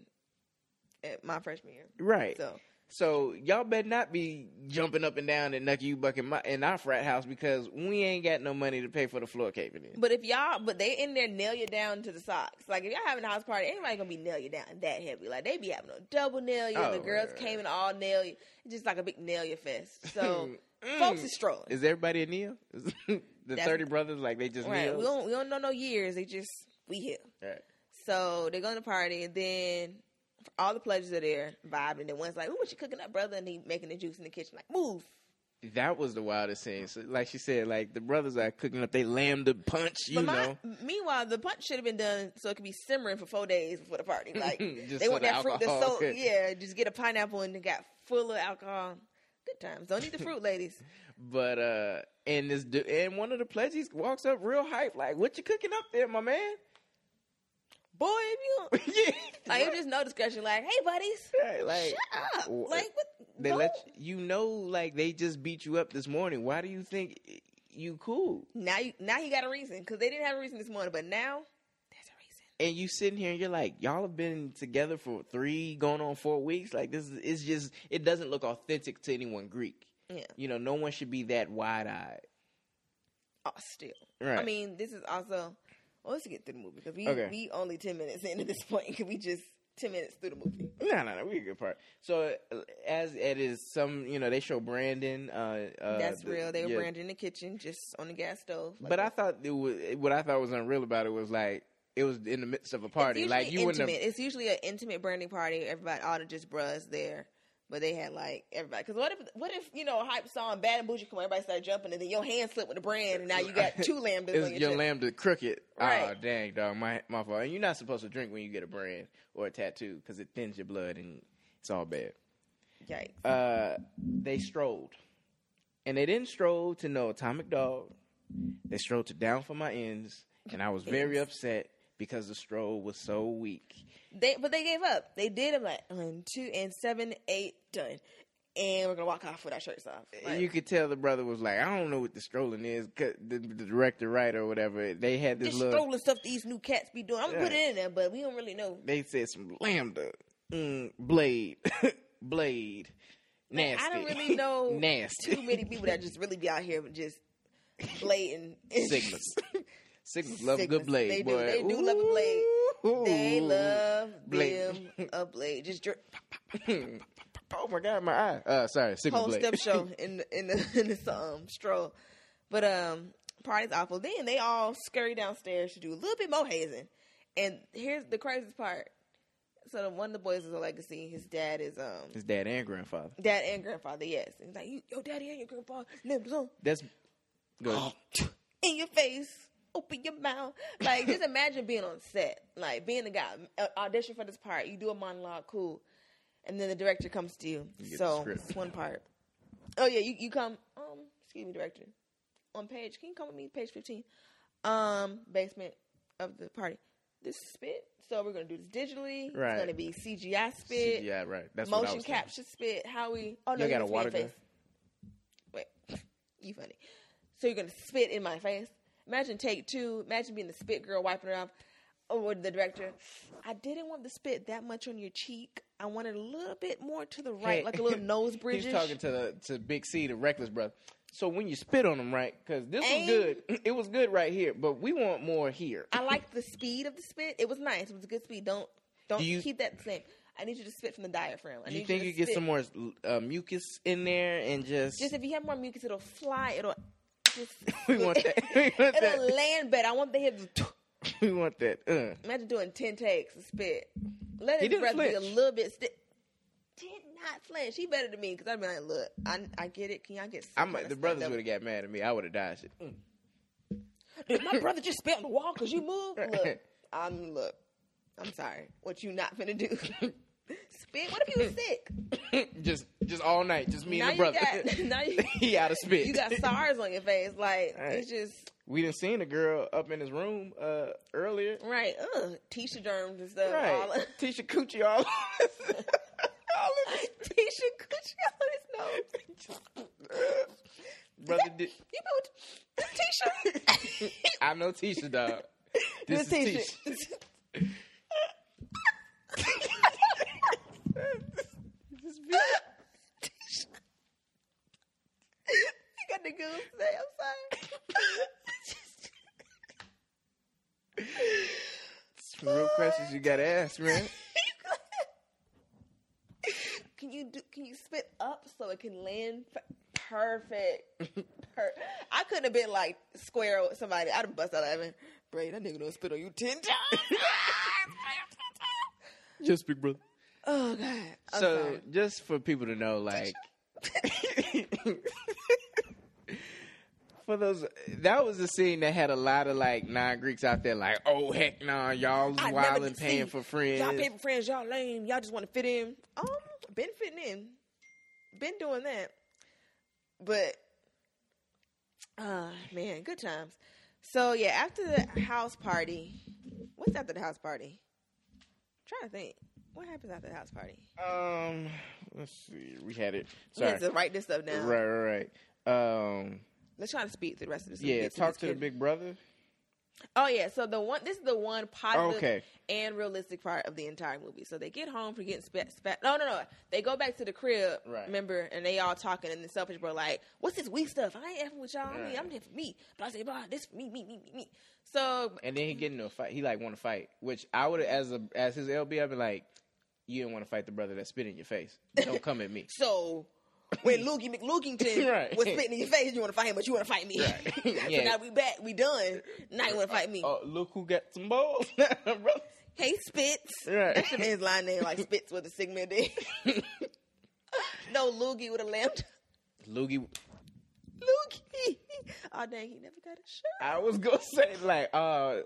at my freshman year. Right. So So y'all better not be jumping up and down at Knuck If You Buck in, my, in our frat house because we ain't got no money to pay for the floor caving in. But if y'all, but they in there nail you down to the socks. Like if y'all having a house party, anybody gonna be nail you down that heavy. Like they be having a double nail you. Oh, the girls right. came and all nail you. It's just like a big nail you fest. So Mm. folks is strolling. Is everybody a Neil? the That's- thirty brothers like they just right. We don't we don't know no years. They just we here. Right. So they go to the party and then all the pledges are there vibing. And then one's like, "Ooh, what you cooking up, brother?" And he making the juice in the kitchen. Like, move. That was the wildest scene. So, like she said, like the brothers are cooking up. They lamb the punch, you but my, know. meanwhile, the punch should have been done so it could be simmering for four days before the party. Like Just they want the that fruit. The alcohol so could- yeah, just get a pineapple and it got full of alcohol. Good times. Don't eat the fruit, ladies. But uh, and this du- and one of the pledges walks up real hype, like, "What you cooking up there, my man?" Boy, if you yeah, like, there's no discretion. Like, hey, buddies, Right, like shut up. Like, what? they no. let you, you know, like they just beat you up this morning. Why do you think you cool? now you now you got a reason because they didn't have a reason this morning, but now there's a reason. And you sitting here and you're like, y'all have been together for three, going on four weeks. Like this is, it's just, it doesn't look authentic to anyone Greek. Yeah. You know, no one should be that wide eyed. Oh, still. Right. I mean, this is also. Well, let's get through the movie because we Okay. we only ten minutes into this point because we just ten minutes through the movie. No, no, no. We a good part. So as it is, some you know they show Brandon. Uh, uh, That's the- real. They were yeah. branded in the kitchen, just on the gas stove. But I thought it was what I thought was unreal about it was like it was in the midst of a party. It's Like you wouldn't have. It's usually an intimate branding party. Everybody, all the just bros there. But they had like everybody. Because what if, what if you know, a hype song, Bad and Bougie come on, everybody started jumping, and then your hand slipped with the brand, and now you got two lambdas your your lambda crooked. Oh dang, dog, my my fault. And you're not supposed to drink when you get a brand or a tattoo because it thins your blood and it's all bad. Yikes! uh, they strolled. And they didn't stroll to no Atomic Dog. They strolled to Down for My Ends. And I was very upset because the stroll was so weak. They but they gave up. They did. I'm like one, two, and seven, eight, done. And we're gonna walk off with our shirts off. Like, you could tell the brother was like, I don't know what the strolling is. The, the director, writer, or whatever, they had this this little. strolling stuff these new cats be doing. I'm gonna put it in there, but we don't really know. They said some lambda, mm, blade, blade, Like, nasty. I don't really know nasty. too many people that just really be out here just blatant Sigmas. Sigmas love a good blade. They do. boy. They do love a blade. They love Blade. them a blade. Just dr- oh my god, my eye. Uh, sorry, Sigma whole blade. step show in the, in the in this um stroll. But um, party's awful. Then they all scurry downstairs to do a little bit more hazing. And here's the craziest part. So the, one of the boys is a legacy. His dad is um His dad and grandfather. dad and grandfather. Yes, and he's like, your daddy and your grandfather That's good. in your face. Open your mouth. Like, just imagine being on set, like being the guy uh, audition for this part. You do a monologue, cool, and then the director comes to you. You so it's one part. Oh yeah, you you come. Um, excuse me, director. On page, can you come with me? Page fifteen. Um, basement of the party. This spit. So we're gonna do this digitally. Right. It's gonna be CGI spit, Yeah, right. That's motion thinking. capture spit. How we? Oh no, You got a water face. Wait, you funny. So you're gonna spit in my face. Imagine take two. Imagine being the spit girl wiping her off. Or the director, I didn't want the spit that much on your cheek. I wanted a little bit more to the right, Hey, like a little nose bridge. He's talking to the to Big C, the reckless brother. So when you spit on him, right? Because this was good. It was good right here, but we want more here. I like the speed of the spit. It was nice. It was a good speed. Don't don't Do you- keep that the same. I need you to spit from the diaphragm. I Do you think to you get some more uh, mucus in there and just? Just if you have more mucus, it'll fly. It'll just. we want that. We want it'll that. land better. I want the head to. we want that. Uh. Imagine doing ten takes of spit. Let his breath be a little bit. Sti- did not flinch. He better than me because I'd be like, look, I, I get it. Can y'all get? I'm, the brothers would have got mad at me. I would have died. Shit. Mm. My brother just spit on the wall because you moved? Look, I'm look. I'm sorry. What you not finna do? Spit? What if you was sick? just, just all night, just me now and the brother. got. Now you. he out of spit. You got SARS on your face. Like Right. it's just We didn't seen a girl up in his room uh, earlier. right. Ugh, Tisha germs and stuff. Right. All, Tisha Coochie all all Tisha Gucci on his nose. brother did. You know Tisha. I know Tisha dog. This This is Tisha. Tisha. You got the goose today. I'm sorry. Some real questions you gotta ask, man. can you do? Can you spit up so it can land perfect? Per- I couldn't have been like square with somebody. I'd have bust out laughing. Bray, that nigga don't spit on you ten times. Ah, Just big brother. Oh god. I'm so sorry. just for people to know, like for those that was a scene that had a lot of like non-Greeks out there, like, oh heck no, y'all never wild and paying see- for friends. Y'all paying for friends. Y'all lame. Y'all just want to fit in. Um, been fitting in. Been doing that. but uh man, good times. So yeah, after the house party, what's after the house party? trying to think. What happens after the house party? Um, let's see. We had it. We Sorry. have to write this up now. Right, right, right. Um, Let's try to speed through the rest of this. yeah. get Talk this to the big brother. Oh yeah, so the one this is the one positive Okay. and realistic part of the entire movie. So they get home for getting spat. spat no, no, no. They go back to the crib, Right. remember, and they all talking, and the selfish bro like, "What's this weak stuff? I ain't effing with y'all. i mean i'm here for me." But I say, "Bro, this for me, me, me, me, me." So And then he get into a fight. He like want to fight, which I would as a as his LB, I'd be like, you didn't want to fight the brother that spit in your face. Don't come at me. so when Lukey McLukington Right. was spitting in your face, you want to fight him, but you want to fight me. Right. so Yeah. now we back, we done. Now you want to fight me? Oh, look who got some balls, brother. Hey, Spitz. Right. That should be his line name, like Spitz with a Sigma D. no, Loogie with a lambda. Loogie. Loogie. Oh dang, he never got a shirt. I was gonna say like, uh,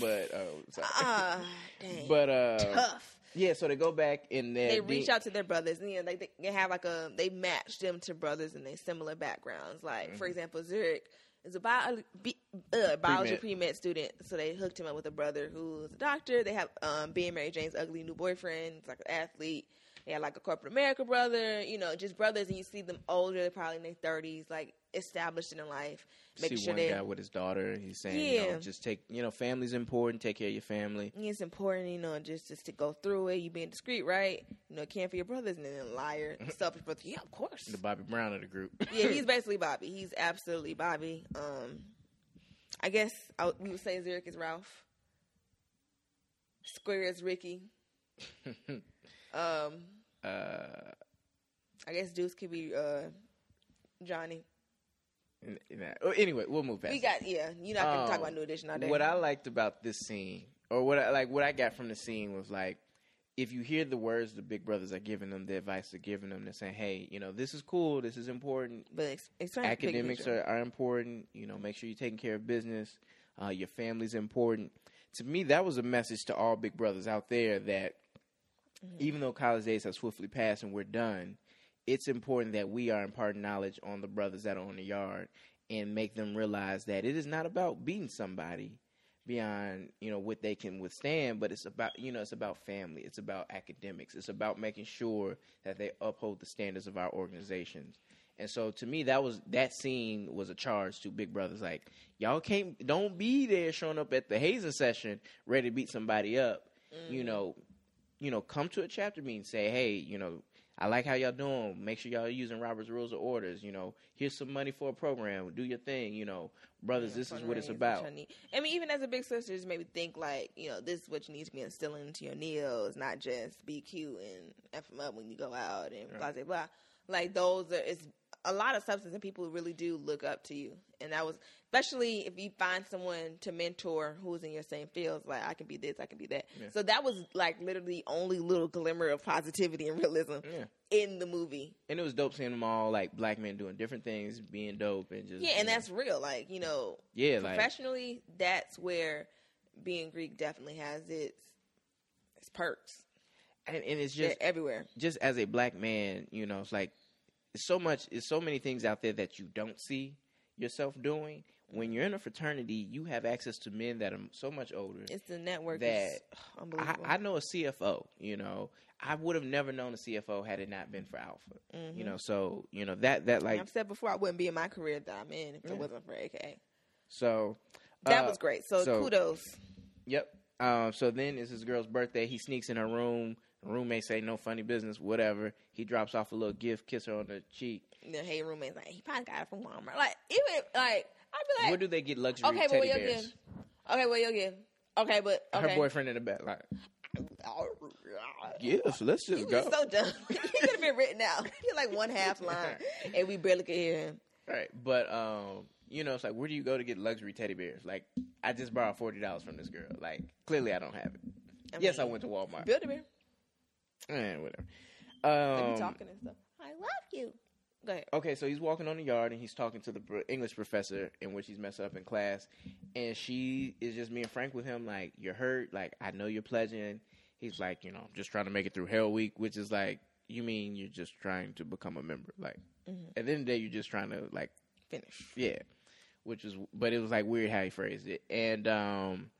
but uh, sorry. Ah, dang. but uh, tough. Yeah. So they go back and They reach out to their brothers, and you know, they, they have like a they match them to brothers and they similar backgrounds. Like Mm-hmm. for example, Zurich is a bio, bi- uh, biology pre med student, so they hooked him up with a brother who's a doctor. They have um, being Mary Jane's ugly new boyfriend. He's like an athlete. They had like a corporate America brother, you know, just brothers, and you see them older, they're probably in their thirties, like established in life, making See sure one they guy with his daughter. He's saying, you know, Yeah. just take, you know, family's important. Take care of your family. it's important, you know, just just to go through it. You being discreet, right? You know, caring for your brothers, and then liar, selfish brother. Yeah, of course. The Bobby Brown of the group. yeah, he's basically Bobby. He's absolutely Bobby. Um, I guess I, would- we would say Zurich is Ralph. Square is Ricky. Um, uh, I guess Deuce could be uh, Johnny. oh, anyway, we'll move past. We got yeah. You're not gonna talk Um, about New Edition all day. What I liked about this scene, or what I like, what I got from the scene was like, if you hear the words the big brothers are giving them, the advice they're giving them, they're saying, "Hey, you know, this is cool. This is important. but explain the Academics are, are important. You know, make sure you're taking care of business. Uh, your family's important." To me, that was a message to all big brothers out there that Mm-hmm. even though college days have swiftly passed and we're done, it's important that we are imparting knowledge on the brothers that are on the yard and make them realize that it is not about beating somebody beyond you know what they can withstand but it's about you know it's about family it's about academics it's about making sure that they uphold the standards of our organizations and so to me that was that scene was a charge to big brothers like y'all can't don't be there showing up at the hazing session ready to beat somebody up you know you know, come to a chapter meeting, say, hey, you know, I like how y'all doing. Make sure y'all are using Robert's Rules of Orders. You know, here's some money for a program. Do your thing. You know, brothers, this is what it's about. which I mean, even as a big sister, just maybe think like, you know, this is what you need to be instilling into your neos, not just be cute and f them up when you go out and blah blah blah. Like those are it's a lot of substance and people really do look up to you, and that was especially if you find someone to mentor who's in your same fields. Like I can be this, I can be that. Yeah. So that was like literally the only little glimmer of positivity and realism Yeah. in the movie. And it was dope seeing them all like black men doing different things, being dope, and just Yeah, and know, that's real. Like you know, yeah, like professionally, that's where being Greek definitely has its its perks. and, and it's They're just everywhere. just as a black man, you know, it's like it's so much, it's so many things out there that you don't see yourself doing. When you're in a fraternity, you have access to men that are so much older. It's the network That is I. I know a CFO. You know, I would have never known a CFO had it not been for Alpha. Mm-hmm. You know, so you know that that like I've said before, I wouldn't be in my career that I'm in if Yeah. it wasn't for AK. so That uh, was great. So, so- kudos. Yep. Um, so then it's his girl's birthday. He sneaks in her room. Roommate say no funny business, whatever. He drops off a little gift, kiss her on the cheek. The hey roommate's like, he probably got it from Walmart. Like even like I'd be like, Where do they get luxury okay, teddy what you'll bears? give? Okay, what you'll give? Okay, but okay. Her boyfriend in the back, like, yes, let's just go. so dumb. he could have been written out. He had like one half line, and we barely could hear him. right, but um, you know, it's like, where do you go to get luxury teddy bears? Like, I just borrowed forty dollars from this girl. Like, clearly, I don't have it. I yes, I went to Walmart. Build a bear. Eh, whatever. Um, talking and stuff. I love you. Go ahead. Okay, so he's walking on the yard and he's talking to the English professor in which he's messed up in class, and she is just being frank with him, like, "You're hurt. Like, I know you're pledging." He's like, "You know, I'm just trying to make it through Hell Week," which is like, you mean you're just trying to become a member. Like Mm-hmm. at the end of the day, you're just trying to like Finish. yeah, which was, but it was like weird how he phrased it, and um,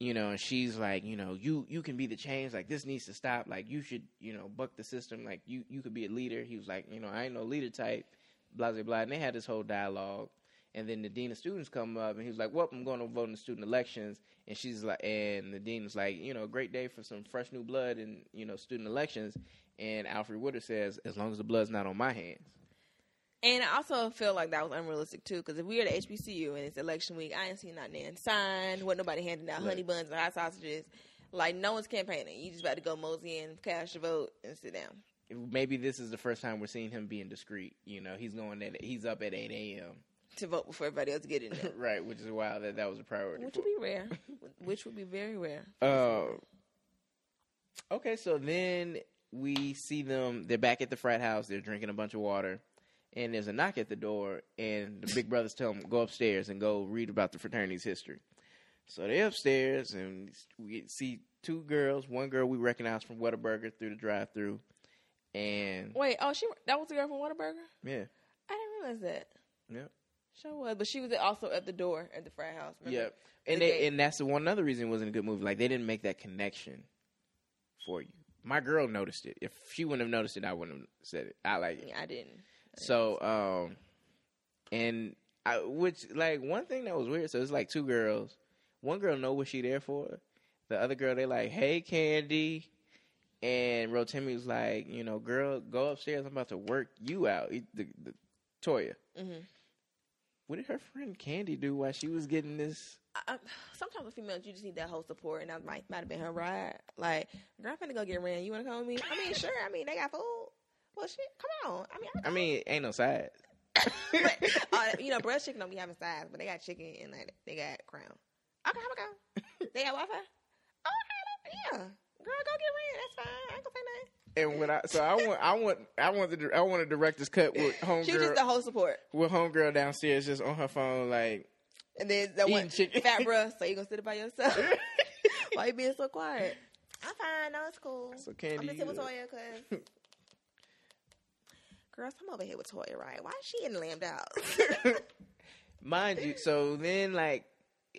you know, and she's like, you know, you you can be the change. Like this needs to stop. Like you should, you know, buck the system. Like you you could be a leader. He was like, you know, I ain't no leader type. Blah blah blah. And they had this whole dialogue. And then the dean of students come up and he was like, "Well, I'm going to vote in the student elections." And she's like, and the dean was like, "You know, great day for some fresh new blood in you know student elections." And Alfre Woodard says, "As long as the blood's not on my hands." And I also feel like that was unrealistic too, because if we are at HBCU and it's election week, I ain't seen nothing there signed. Wasn't nobody handing out Right. honey buns and hot sausages. Like no one's campaigning. You just about to go mosey in, cast your vote, and sit down. maybe this is the first time we're seeing him being discreet. You know, he's going at he's up at eight a.m. to vote before everybody else get in there, right, which is wild that that was a priority. which would be rare. Which would be very rare. Uh, okay, so then we see them. They're back at the frat house. They're drinking a bunch of water, and there's a knock at the door. And the big brothers tell them go upstairs and go read about the fraternity's history. So they're upstairs, and we see two girls. One girl we recognize from Whataburger through the drive-through, and Wait, oh, she that was the girl from Whataburger. yeah, I didn't realize that. yeah. Sure was, but she was also at the door at the frat house. remember? Yep. And The they, and that's the one other reason it wasn't a good movie. Like they didn't make that connection for you. My girl noticed it. If she wouldn't have noticed it, I wouldn't have said it. I like it. Yeah, I didn't. So um and I which like one thing that was weird, so it's like two girls. One girl know what she there for. The other girl they like, Hey Candy and Rotimi was like, you know, girl, go upstairs, I'm about to work you out. The, the Toya. Mhm. What did her friend Candy do while she was getting this I, I- sometimes with females, you just need that whole support, and that might might have been her ride. Like, girl, I'm finna go get ran. You wanna come with me? I mean, sure. I mean, they got food. Well, shit, come on. I mean, I, I mean, ain't no side. but, uh, you know, breast chicken don't be having sides, but they got chicken and like they got crown. Okay, I'm gonna go. They got Wi-Fi. Oh, okay, yeah. Girl, go get ran. That's fine. I ain't gonna say nothing. And when I so I want I want I want the I want a director's cut with She was just the whole support. with homegirl downstairs just on her phone like And then that one chicken. fat bruh, so you gonna sit it by yourself? Why you being so quiet? I'm fine. No, it's cool. So, Candy, I'm just here with Toya, cause girls, I'm over here with Toya, right? Why is she getting lammed out? mind you. So then like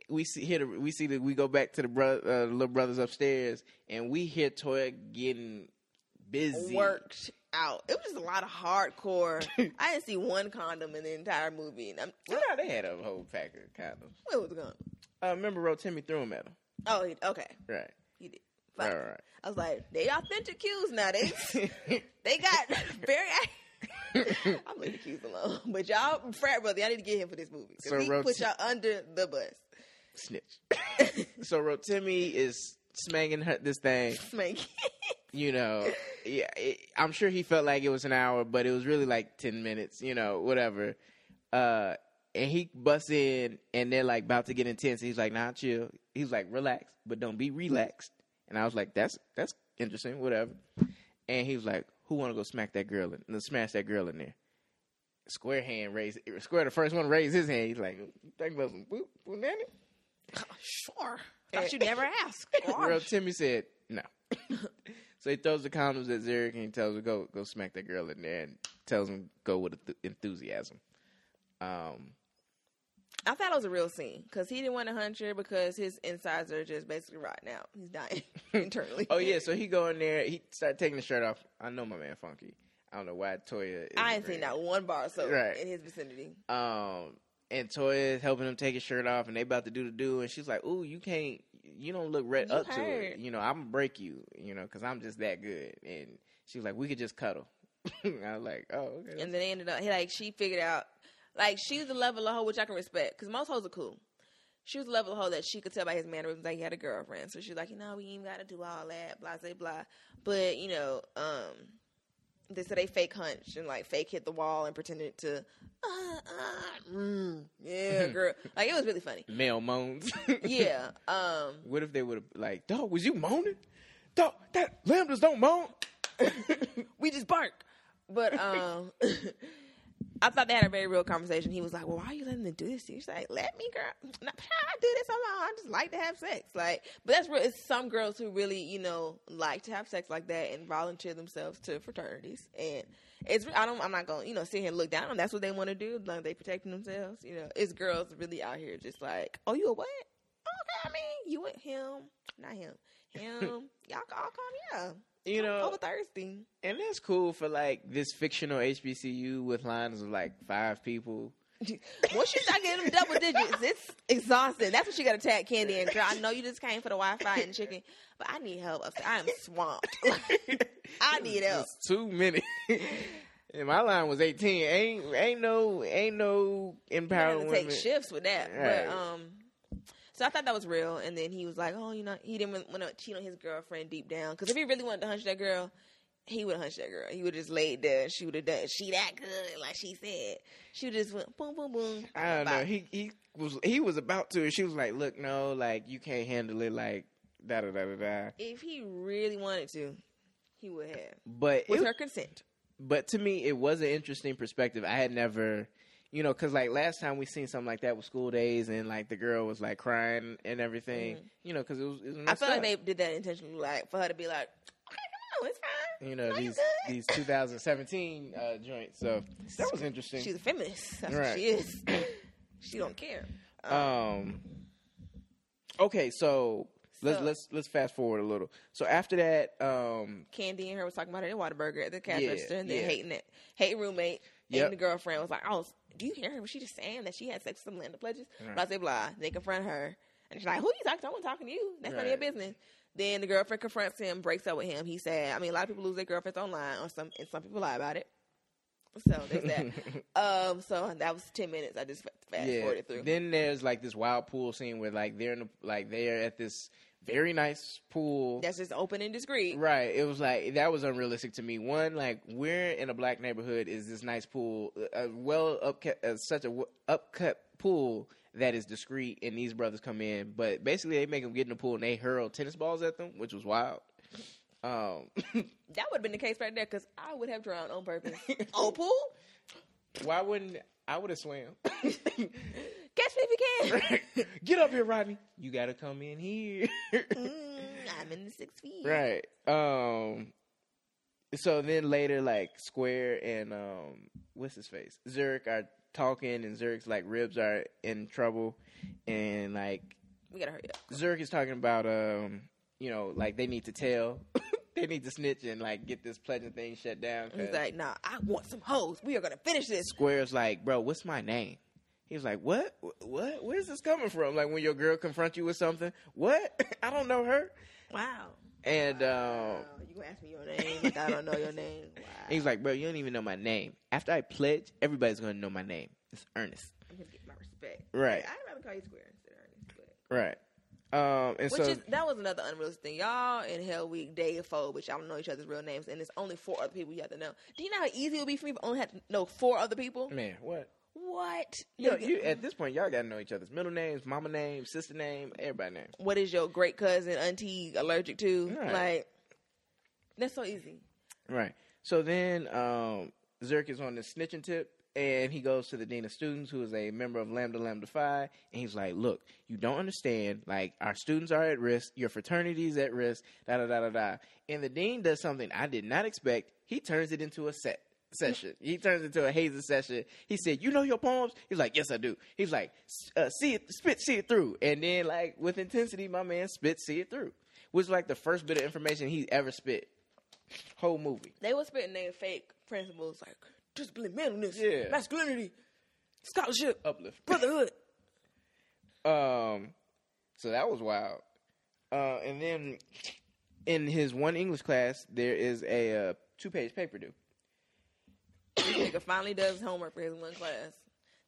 we see here we see that we go back to the bro, uh, little brothers upstairs and we hear Toya getting busy. Worked out. It was just a lot of hardcore. I didn't see one condom in the entire movie. And I'm, Well, no, they had a whole pack of condoms. where was it going? Uh, remember, Rotimi threw him at him. Oh, he, okay, Right. he did. Right, Fine. right, I was like, they authentic cues now. They they got very. I'm leaving the cues alone. But y'all, frat brother, y'all need to get him for this movie. So he put y'all under the bus. Snitch. so Rotimi is smanging her, this thing. Smanky. you know, yeah, it, I'm sure he felt like it was an hour, but it was really like ten minutes, you know, whatever. Uh, and he busts in, and they're like about to get intense. He's like, "Nah, chill." He's like, "Relax, but don't be relaxed." And I was like, "That's that's interesting, whatever." And he was like, "Who want to go smack that girl in? and Smash that girl in there?" Square hand raised. Square the first one raise his hand. He's like, "Think about some boop, boop, nanny?" sure. Thought you never asked. Well, Timmy said no. so he throws the condoms at Zarek and he tells her go go smack that girl in there and tells him go with enthusiasm. Um, I thought it was a real scene because he didn't want to hunt her because his insides are just basically rotting out. He's dying internally. oh yeah, so he go in there. He started taking the shirt off. I know my man Funky. I don't know why Toya. Is I ain't seen not one bar so Right. in his vicinity. Um, and Toya is helping him take his shirt off, and they about to do the do, and she's like, "Ooh, you can't. You don't look red You up to it. You know, I'm gonna break you. You know, because I'm just that good." And she's like, "We could just cuddle." I was like, "Oh, okay." And then they ended up, he like, she figured out, like, she's the level of hoe, which I can respect because most hoes are cool. She was the level of hoe that she could tell by his mannerisms that he had a girlfriend. So she's like, you know, we ain't got to do all that, blah, blah, blah. But, you know, um, they said they fake hunch and like fake hit the wall and pretended to, uh, uh, mm, yeah, girl. like, it was really funny. Male moans. Yeah. Um, What if they would have like, dog, was you moaning? Dog, that lambdas don't moan. we just bark. But um I thought they had a very real conversation. He was like, "Well, why are you letting them do this?" to you?" She's like, "Let me, girl. Nah, I do this alone. I just like to have sex." Like, but that's real. It's some girls who really, you know, like to have sex like that and volunteer themselves to fraternities. And it's I don't. I'm not gonna, you know, sit here and look down on. them. That's what they want to do. Like they protecting themselves. You know, it's girls really out here just like, "Oh, you a what?" Oh, okay, I mean, you with him, not him. Him, y'all all come, yeah. You know, over thirsty. and that's cool for like this fictional HBCU with lines of like five people. Once you start getting them double digits, it's exhausting. That's what you got to tag Candy and girl. I know you just came for the Wi-Fi and chicken, but I need help. I am swamped. I need help. It's too many. and my line was eighteen. Ain't ain't no ain't no empowering take shifts with that. Right. But um, so I thought that was real. And then he was like, "Oh, you know, he didn't want to cheat on his girlfriend deep down. Because if he really wanted to hunch that girl." He would have hunched that girl. He would have just laid there. She would have done. She that good, like she said. She would just went boom, boom, boom. I don't know. He he was he was about to. and She was like, "Look, no, like you can't handle it." Like da da da da da. if he really wanted to, he would have But with it, her consent. but to me, it was an interesting perspective. I had never, you know, because like last time we seen something like that with school days, and like the girl was like crying and everything, you know, because it was. It was I feel like they did that intentionally, like for her to be like, "Okay, come on, it's fine." you know No, these these 2017 uh, joints. So that was interesting. She's a feminist. That's Right. what she is. she don't care. Um, Um. Okay, so let's So- let's let's fast forward a little. So after that, um, Candy and her was talking about it in Whataburger at the cash Yeah, register, and then yeah. hating it, hating roommate, Yep. and the girlfriend was like, "Oh, do you hear her? Was she just saying that she had sex with some Lambda pledges?" Right. Blah blah blah. They confront her, and she's like, "Who are you talking to? I wasn't talking to you. That's none of your business." Then the girlfriend confronts him, breaks up with him. He said, "I mean, a lot of people lose their girlfriends online, or some, and some people lie about it." So there's that. um, so that was ten minutes. I just fast yeah. forwarded through. Then there's like this wild pool scene where like they're in the, like they're at this very nice pool. That's just open and discreet. Right. It was like that was unrealistic to me. One, like we're in a black neighborhood. Is this nice pool, a well upcut, uh, such a w- upcut pool that is discreet, and these brothers come in, but basically they make them get in the pool and they hurl tennis balls at them, which was wild. Um, That would have been the case right there because I would have drowned on purpose. oh, pool? why wouldn't I would have swam? Catch me if you can. Get up here, Rodney. You got to come in here. Mm, I'm in the six feet. right. Um. So then later, like Square and um, what's his face, Zurich are talking, and Zurich's like ribs are in trouble, and like We gotta hurry up. Zurich is talking about um, you know, like they need to tell, they need to snitch and like get this pledging thing shut down. He's like, nah, I want some hoes. We are gonna finish this. Square's like, bro, what's my name? He was like, what? What? Where's this coming from? Like when your girl confronts you with something, what? I don't know her. Wow. And um, Oh, you gonna ask me your name? Like I don't know your name. Wow. he's like, bro, you don't even know my name. After I pledge, everybody's gonna know my name. It's Ernest. I'm gonna get my respect. Right. I'd rather call you Square instead of Ernest. But. Right. Um, and Which so is that was another unrealistic thing. Y'all in Hell Week day of four, which y'all don't know each other's real names, and it's only four other people you have to know. Do you know how easy it would be for me if I only had to know four other people? man, what? What? Yo, you at this point, y'all gotta know each other's middle names, mama name, sister name, everybody name. what is your great cousin, auntie allergic to? Right. Like, that's so easy. Right. So then um, Zerk is on the snitching tip, and he goes to the dean of students, who is a member of Lambda Lambda Phi, and he's like, "Look, you don't understand. Like, our students are at risk. Your fraternity is at risk. Da da da da da." And the dean does something I did not expect. He turns it into a set session. he turns into a hazy session. He said, "You know your poems?" He's like, "Yes, I do." He's like, uh, "See it, spit, see it through." And then, like with intensity, my man spit, see it through. Which was like the first bit of information he ever spit. Whole movie. They were spitting their fake principles like discipline, manliness, Yeah. masculinity, scholarship, uplift. brotherhood. Um, so that was wild. Uh, and then in his one English class, there is a uh, two-page paper due. This nigga finally does homework for his one class.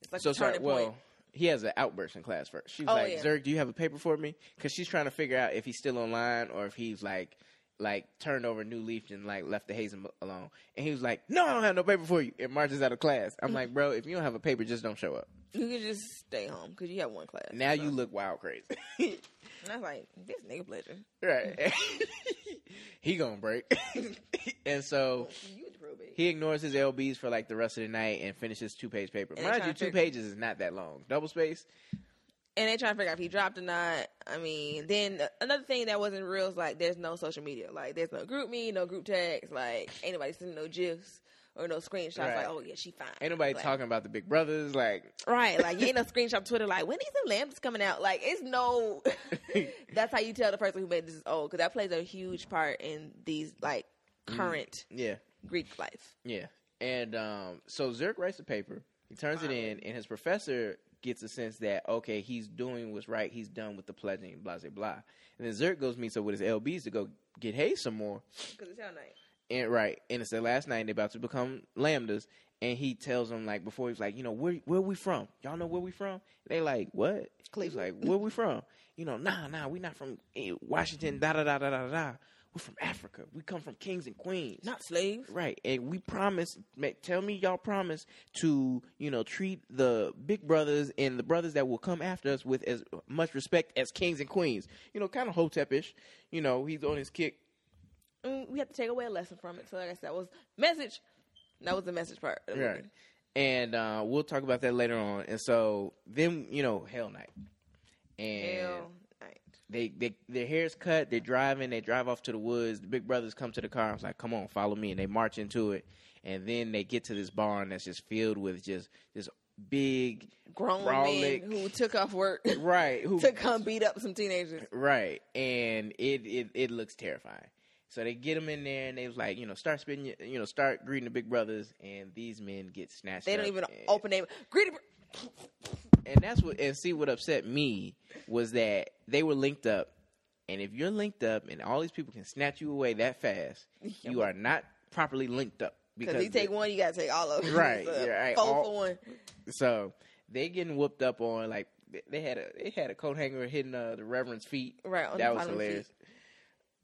It's like So a sorry. turning Well, he has an outburst in class first. She's Oh, like, yeah. "Zerg, do you have a paper for me?" Because she's trying to figure out if he's still online or if he's like, like turned over a new leaf and like left the hazing alone. And he was like, "No, I don't have no paper for you." And marches out of class. I'm like, "Bro, if you don't have a paper, just don't show up." You can just stay home because you have one class. Now So- you look wild crazy. And I was like, this nigga pleasure. right? he gonna break. and so You was probate. Like, He ignores his LBs for like the rest of the night and finishes two page paper. And Mind you, two figure- pages is not that long. Double space. and they trying to figure out if he dropped or not. I mean, then another thing that wasn't real is like there's no social media. Like there's no group me, no group text. Like ain't nobody sending no gifs or no screenshots. Right. Like oh yeah, she fine. Ain't nobody Like, talking about the big brothers. Like, Right, like you ain't no screenshot Twitter like when these new lamps coming out. Like it's no. that's how you tell the person who made this is old because that plays a huge part in these like mm. current yeah, Greek life. yeah. And um, so Zerk writes the paper. He turns it in, and his professor gets a sense that okay, he's doing what's right. He's done with the pledging, blah blah blah. And then Zerk goes meets up with his LBs to go get Hayes some more. Because it's hell night. And right, and it's the last night. and They're about to become lambdas, and he tells them like before he's like, you know, where where we from? Y'all know where we from? They like what? He's like, where we from? You know, nah, nah, we not from eh, Washington. Da da da da da da. We're from Africa. We come from kings and queens. Not slaves. Right, and we promise. ma- Tell me, y'all promise to you know treat the big brothers and the brothers that will come after us with as much respect as kings and queens. You know, kind of hotepish. You know, he's on his kick. Mm, we have to take away a lesson from it. So like I said, that was message. That was the message part. Right. And uh, we'll talk about that later on. And so then, you know, Hell Night. And Hell. They, they their hair's cut, they're driving, they drive off to the woods. The big brothers come to the car. I was like, come on, follow me. And they march into it. And then they get to this barn that's just filled with just just big Grown Brolic. men who took off work right who to come beat up some teenagers. Right, and it, it it looks terrifying. So they get them in there, and they was like, you know, start spitting, you know, start greeting the big brothers, and these men get snatched. They don't even and, open their greedy. And that's what, and see what upset me was that they were linked up, and if you're linked up, and all these people can snatch you away that fast, you are not properly linked up Because you take the- one, you gotta take all of them. Right, So, yeah, right, Four for one. So they getting whooped up on like they- had a they had a coat hanger hitting uh, the reverend's feet. Right, on that the was bottom of the hilarious.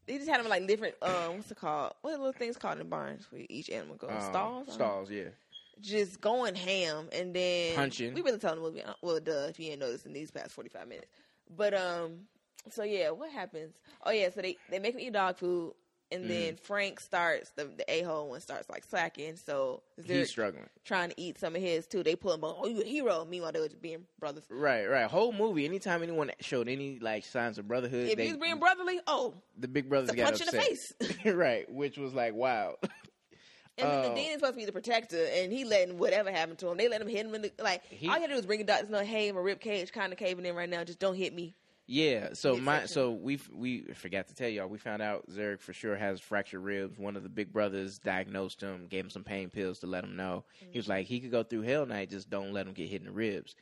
They just had them like different. Um, what's it called? What are the little things called in barns where each animal goes? Um, stalls. I don't know. Stalls, yeah. Just going ham, and then Punching. We really telling the movie. uh, Well, duh, if you ain't noticed in these past forty five minutes. But um, so yeah, what happens? Oh yeah, so they they make him eat dog food, and Mm. then Frank starts the the a hole one starts like slacking. So He's struggling. trying to eat some of his too. They pull him, oh, you a hero. Meanwhile, they were just being brothers. Right, right. Whole movie. Anytime anyone showed any like signs of brotherhood, If they, he's being brotherly, oh, the big brothers got punch in the upset. face. right, which was like wow. And then Oh. the dean is supposed to be the protector, and he letting whatever happen to him. They let him hit him in the like. He- all you gotta do is bring a doctor. No, hey, my rib cage kind of caving in right now. Just don't hit me. yeah. So my so we we forgot to tell y'all. We found out Zerg for sure has fractured ribs. One of the big brothers diagnosed him, gave him some pain pills to let him know. He was mm-hmm. like he could go through hell night. Just don't let him get hit in the ribs.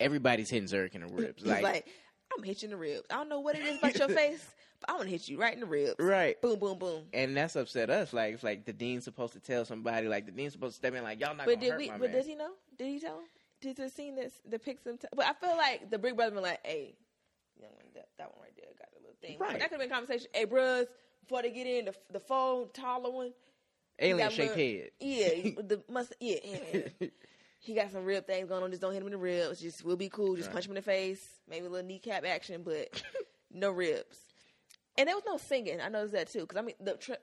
Everybody's hitting Zerg in the ribs. He's like, I'm gonna hit you in the ribs. I don't know what it is about your face, but I'm gonna hit you right in the ribs. right. Boom, boom, boom. And that's upset us. Like it's like the dean's supposed to tell somebody. Like the dean's supposed to step in. Like y'all not But did we? But man. does he know? Did he tell him? Did the scene that depicts him? T- but I feel like the big brother been like, hey, young one, that, that one right there got a little thing. Right. That could have been a conversation. Hey, bros, before they get in, the the phone taller one. Alien shaped head. Yeah, the must. Yeah, yeah. he got some real things going on. Just don't hit him in the ribs. Just we'll be cool. Just Right. punch him in the face. Maybe a little kneecap action, but no ribs. And there was no singing. I noticed that too. Because I mean, the Tre-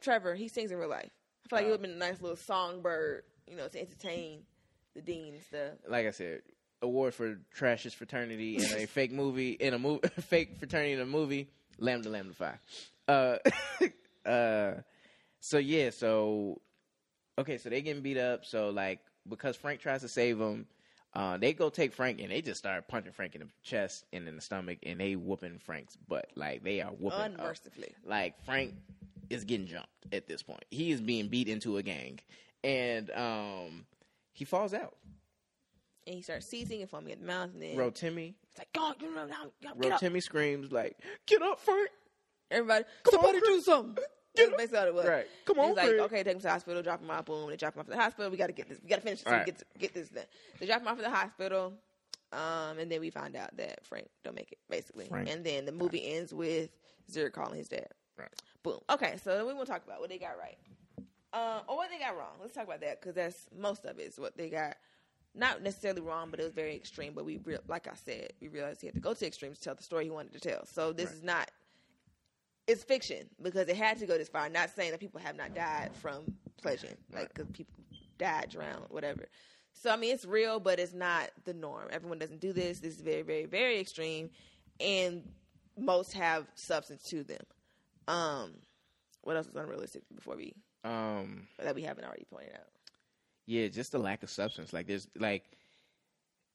Trevor he sings in real life. I feel like it would have been a nice little songbird, you know, to entertain the dean and stuff. like I said, award for trashiest fraternity in a fake movie in a movie, fake fraternity in a movie. Lambda Lambda Phi. Uh, uh, so yeah, so okay, so they getting beat up. So like because Frank tries to save them, uh, they go take Frank and they just start punching Frank in the chest and in the stomach, and they whooping Frank's butt. Like they are whooping. up. Like Frank is getting jumped at this point. He is being beat into a gang, and um, he falls out. And he starts seizing and foaming at the mouth. And then Rotimi, it's like, God, you know, now, now, get up. Rotimi screams like, "Get up, Frank! Everybody, Come somebody do something. That's basically what it was. Right. Come on, He's like, okay, take him to the hospital, drop him off, boom. They drop him off at the hospital. We got to get this. We got to finish this. Right. Get, get this done. They drop him off at the hospital. Um, and then we find out that Frank don't make it, basically. Frank and then the movie ends with Zero calling his dad. Right. Boom. Okay, so we want to talk about what they got right. Uh, or what they got wrong. Let's talk about that because that's most of it is what they got not necessarily wrong, but it was very extreme. But we, re- like I said, we realized he had to go to extremes to tell the story he wanted to tell. So this Right. is not. It's fiction because it had to go this far. I'm not saying that people have not died from pledging, like because people died, drowned, whatever. So I mean, it's real, but it's not the norm. Everyone doesn't do this. This is very, very, very extreme, and most have substance to them. Um, what else is unrealistic before we Um, that we haven't already pointed out? yeah, just the lack of substance. Like there's like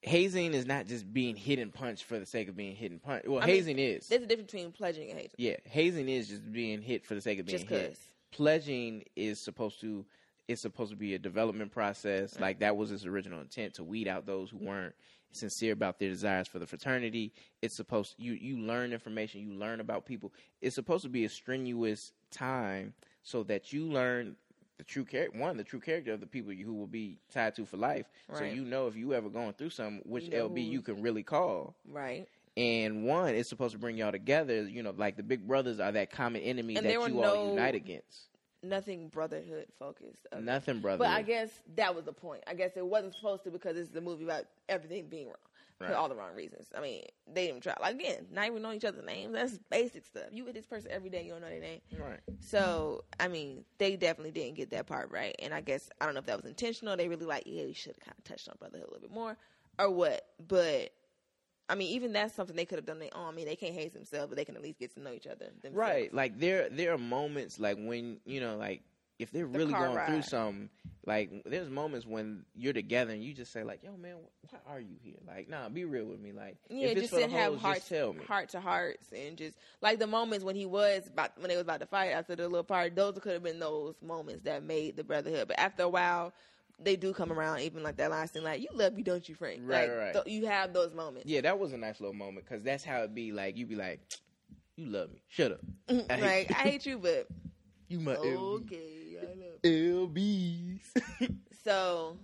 hazing is not just being hit and punched for the sake of being hit and punched. Well, I mean, hazing is. There's a difference between pledging and hazing. Yeah, hazing is just being hit for the sake of being Just hit. 'cause. Pledging is supposed to it's supposed to be a development process. Mm. Like that was his original intent to weed out those who weren't sincere about their desires for the fraternity. It's supposed you you learn information, you learn about people. It's supposed to be a strenuous time so that you learn the true character one the true character of the people you, who will be tied to for life. So you know if you ever going through something, which You know LB you can really call Right. and one it's supposed to bring y'all together. You know, like the big brothers are that common enemy And that you all no- unite against. Nothing brotherhood focused. Nothing, brother. But I guess that was the point. I guess it wasn't supposed to because it's the movie about everything being wrong Right. for all the wrong reasons. I mean, they didn't try. Like again, not even knowing each other's names. That's basic stuff. You with this person every day, you don't know their name. right. So I mean, they definitely didn't get that part right. And I guess I don't know if that was intentional. They really like, yeah, we should have kind of touched on brotherhood a little bit more, or what. But I mean, even that's something they could have done their own. I mean, they can't hate themselves, but they can at least get to know each other. Themselves. Right. Like there, there are moments like when you know, like if they're The really going through ride. something. Like there's moments when you're together and you just say like, "Yo, man, why are you here?" Like, nah, be real with me. Like, Yeah, if it's just for the didn't have hoes, heart just tell me. heart to hearts and just like the moments when he was about when they was about to fight after the little party. Those could have been those moments that made the brotherhood. But after a while, they do come around. Even like that last thing, like you love me, don't you, Frank? Right, like, right. th- you have those moments. Yeah, that was a nice little moment because that's how it be. Like you be like, "You love me, shut up." I mm-hmm. like I hate you, but You my okay, I love. LBs. So,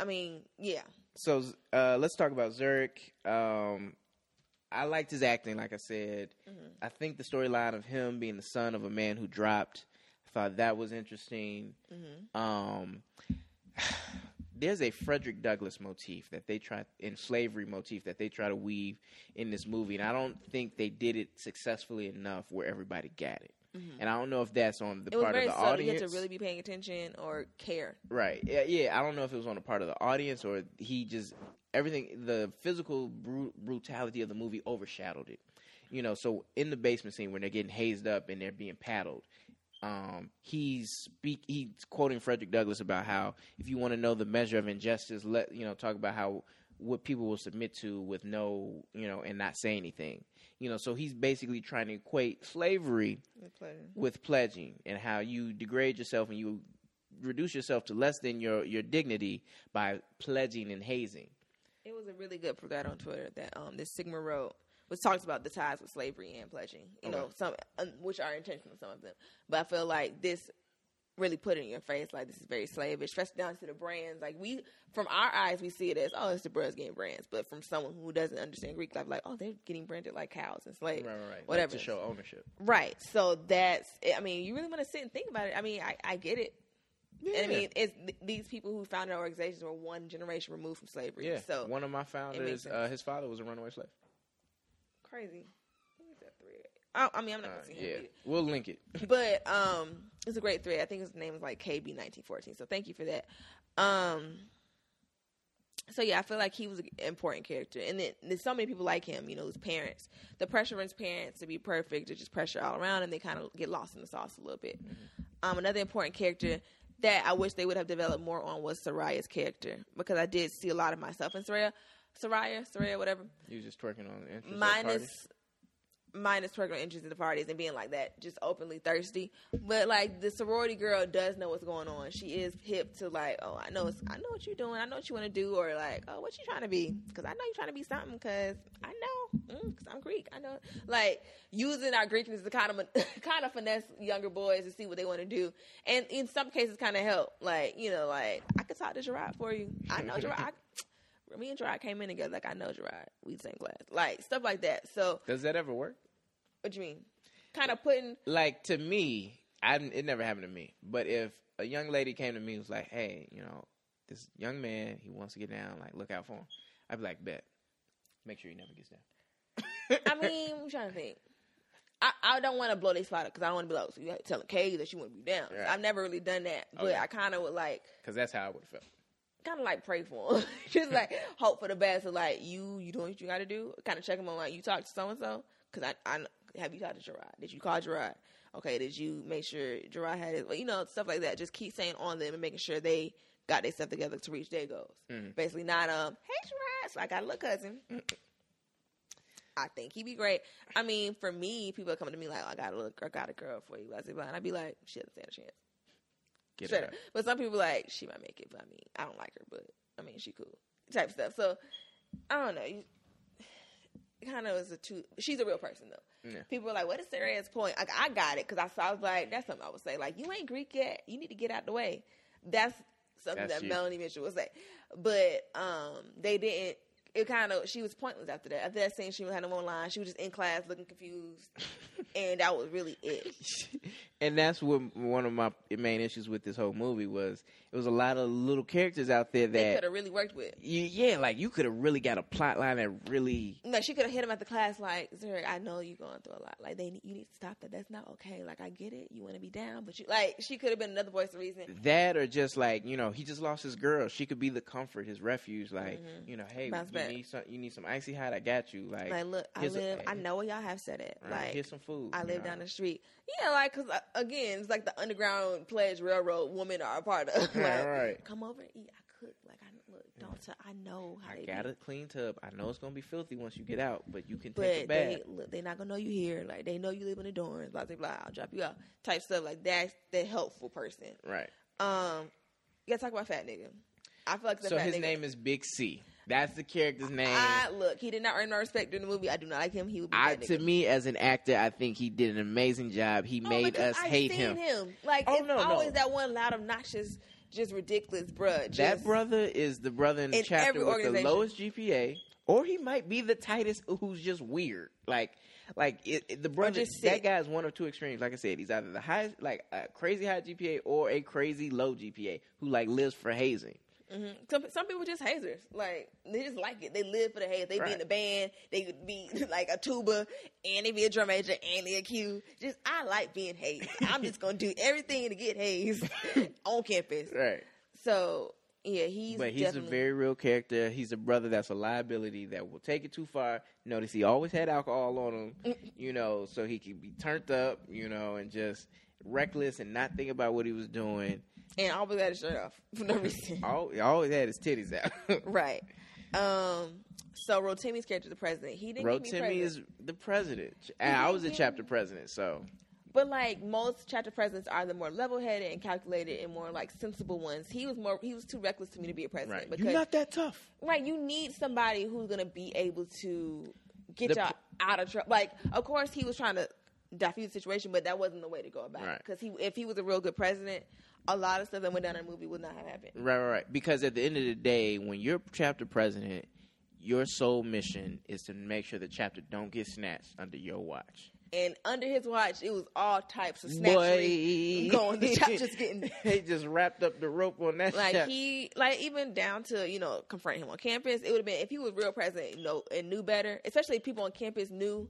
I mean, yeah, so uh, let's talk about Zurich. Um, I liked his acting, like I said. I think the storyline of him being the son of a man who dropped, I thought that was interesting. Um, there's a Frederick Douglass motif that they try in slavery motif that they try to weave in this movie, and I don't think they did it successfully enough where everybody got it. And I don't know if that's on the it part of the subtle. You audience. to really be paying attention or care. Right. Yeah, yeah. I don't know if it was on the part of the audience or he just everything. The physical bru- brutality of the movie overshadowed it. You know. So in the basement scene when they're getting hazed up and they're being paddled, um, he's speak. He's quoting Frederick Douglass about how if you want to know the measure of injustice, let you know talk about how what people will submit to with no you know and not say anything. You know. So he's basically trying to equate slavery with pledging and how you degrade yourself and you reduce yourself to less than your, your dignity by pledging and hazing. It was a really good for that on Twitter that um this Sigma wrote which talks about the ties with slavery and pledging. You know, some um, which are intentional, some of them. But I feel like this really put it in your face like this is very slavish, especially down to the brands. Like we from our eyes we see it as, oh, it's the brothers getting brands. But from someone who doesn't understand Greek life, like, oh, they're getting branded like cows and slaves. Whatever. to show ownership. Right. So that's. I mean, you really want to sit and think about it. I mean, I, I get it. And I mean, it's th- these people who founded organizations were one generation removed from slavery. yeah. So one of my founders, uh, his father was a runaway slave. crazy. What is that thread? I, I mean, I'm not Uh, gonna see him yeah, it. we'll link it. but um, it's a great thread. I think his name is like KB1914. So thank you for that. Um, so yeah, I feel like he was an important character, and then there's so many people like him. You know, his parents, the pressure on his parents to be perfect, to just pressure all around, and they kind of get lost in the sauce a little bit. Um, another important character that I wish they would have developed more on was Soraya's character because I did see a lot of myself in Soraya, Soraya, Soraya, whatever He was just twerking on the interest minus minus twerking interest in the parties and being like that, just openly thirsty. But like the sorority girl does know what's going on. She is hip to like, oh, I know, it's, I know what you're doing. I know what you want to do, or like, oh, what you trying to be? Because I know you're trying to be something. Because I know, mm, because I'm Greek. I know, like using our Greekness to kind of kind of finesse younger boys to see what they want to do, and in some cases, kind of help. Like you know, like I could talk to Gerard for you. I know Gerard. I, me and Gerard came in together. Like I know Gerard. We same class. Like stuff like that. So Does that ever work? what do you mean? Kind of putting Like to me, I it never happened to me. But if a young lady came to me and was like, "Hey, you know, this young man, he wants to get down. Like, look out for him." I'd be like, "Bet." Make sure he never gets down. I mean, I'm trying to think. I, I don't want to blow their spot up because I don't want to be like, so you telling Kay that she want to be down. Right. I've never really done that, but Okay. I kind of would like, Because that's how I would have felt. Kind of like pray for him, just like hope for the best. So like you, you doing what you got to do. Kind of check him on like you talked to so and so because I, I have you talked to Gerard? Did you call Gerard? Okay, did you make sure Gerard had it? Well, you know stuff like that. Just keep saying on them and making sure they got their stuff together to reach their goals. Mhm. Basically, not um, hey Gerard, so I got a little cousin. I think he'd be great. I mean, for me, people are coming to me like, oh, I got a little, I got a girl for you, blah, blah, blah. And I'd be like, she doesn't stand a chance. Get Straight up. But some people like she might make it, but I mean, I don't like her, but I mean, she cool type stuff. So I don't know. You, kind of is a two. She's a real person though. Yeah. People are like, "What is Sarah's point?" Like, I got it because I saw. I was like, "That's something I would say." Like, you ain't Greek yet. You need to get out the way. That's something That's that you. Melanie Mitchell would say. But um, they didn't. It kind of she was pointless after that. After that scene, she had no more line. She was just in class looking confused, and that was really it. and that's what one of my main issues with this whole movie was. It was a lot of little characters out there that could have really worked with. you, yeah, like you could have really got a plot line that really Like she could have hit him at the class, like, Zurich, I know you're going through a lot. Like, they you need to stop that. That's not okay. Like, I get it. You want to be down, but you like she could have been another voice of reason. that or just like you know he just lost his girl. She could be the comfort, his refuge. Like Mhm. you know, hey, Bounce you back. need some, you need some icy hot. I got you. Like, Like, look, I live. I know where y'all have said it. right, Like, here's some food. I live know. down the street. Yeah, like, cause uh, again, it's like the Underground Pledge Railroad women are a part of. like, Right, right. come over and eat. I cook. Like, I look. Don't. T- I know how I they got be. a clean tub. I know it's gonna be filthy once you get out, but you can take it back. they look, they not gonna know you here. Like they know you live in the dorms. Blah blah blah. I'll drop you off. Type stuff like that's the helpful person. Right. Um, you gotta talk about fat nigga. I feel like the So his nigga. name is Big C. That's the character's name. I look. He did not earn my respect in the movie. I do not like him. He would be I, to me, as an actor, I think he did an amazing job. He Oh, made us I've hate seen him. Like Oh, it's no, no. always that one loud, obnoxious, just ridiculous, bruh. Just, That brother is the brother in the In chapter with the lowest GPA, or he might be the tightest who's just weird. Like, like it, it- the brother, just that guy's one of two extremes. Like I said, he's either the highest, like a crazy high GPA, or a crazy low GPA who like lives for hazing. Mhm. Some some people just hazers. Like they just like it. They live for the haze. They be in the band. They could be like a tuba, and they be a drum major, and they a Q. Just I like being hazed. I'm just gonna do everything to get hazed on campus. Right. So yeah, he's but he's a very real character. He's a brother that's a liability that will take it too far. Notice he always had alcohol on him, you know, so he could be turned up, you know, and just reckless and not think about what he was doing. And always had his shirt off for no reason. All he always had his titties out. right. Um. So Rotimi's character, the president, he didn't Rotimi is the president, and I was a chapter president, so But like most chapter presidents are the more level-headed and calculated and more like sensible ones. He was more he was too reckless to me to be a president right. because You're not that tough. right you need somebody who's gonna be able to get The y'all pr- out of trouble. Like of course he was trying to diffuse the situation, but that wasn't the way to go about it. Because he if he was a real good president, a lot of stuff that went down in the movie would not have happened. Right, right, right. Because at the end of the day, when you're chapter president, your sole mission is to make sure the chapter don't get snatched under your watch. And under his watch, it was all types of snatchery Boy, going. The chapter's getting they just wrapped up the rope on that. like he like even down to you know confronting him on campus it would have been if he was real president you know and knew better especially if people on campus knew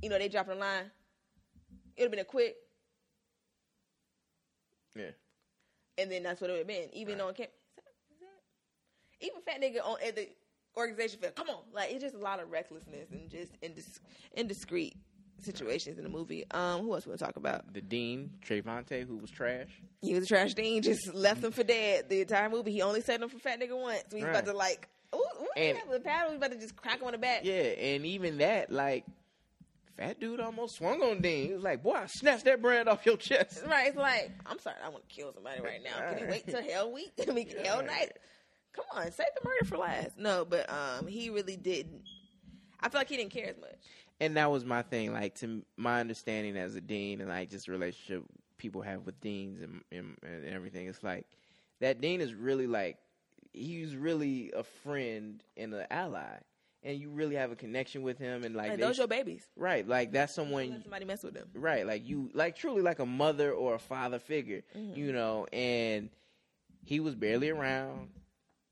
you know they dropped a line it would have been a quick yeah. And then that's what it would have been even Right. on campus even fat nigga on at the organization felt come on like it's just a lot of recklessness and just indis- indiscreet situations in the movie um who else we want to talk about The dean Trevante, who was trash. he was a trash dean just left him for dead the entire movie he only set him for fat nigga once so he's Right. about to like ooh, ooh, and, the paddle he's about to just crack him on the back Yeah, and even that, like, fat dude almost swung on Dean. He was like, "Boy, I snatched that brand off your chest." Right, it's like I'm sorry, I want to kill somebody right now. Can you wait till hell week? I mean, hell night. Come on, save the murder for last. No, but um, he really didn't. I feel like he didn't care as much. and that was my thing. Like to my understanding as a dean, and like just relationship people have with deans and, and, and everything. It's like that dean is really like he's really a friend and an ally, and you really have a connection with him. And like Like, they- those your babies. right, like that's someone somebody mess with them. right, like you like truly like a mother or a father figure, Mm-hmm. you know. And he was barely around,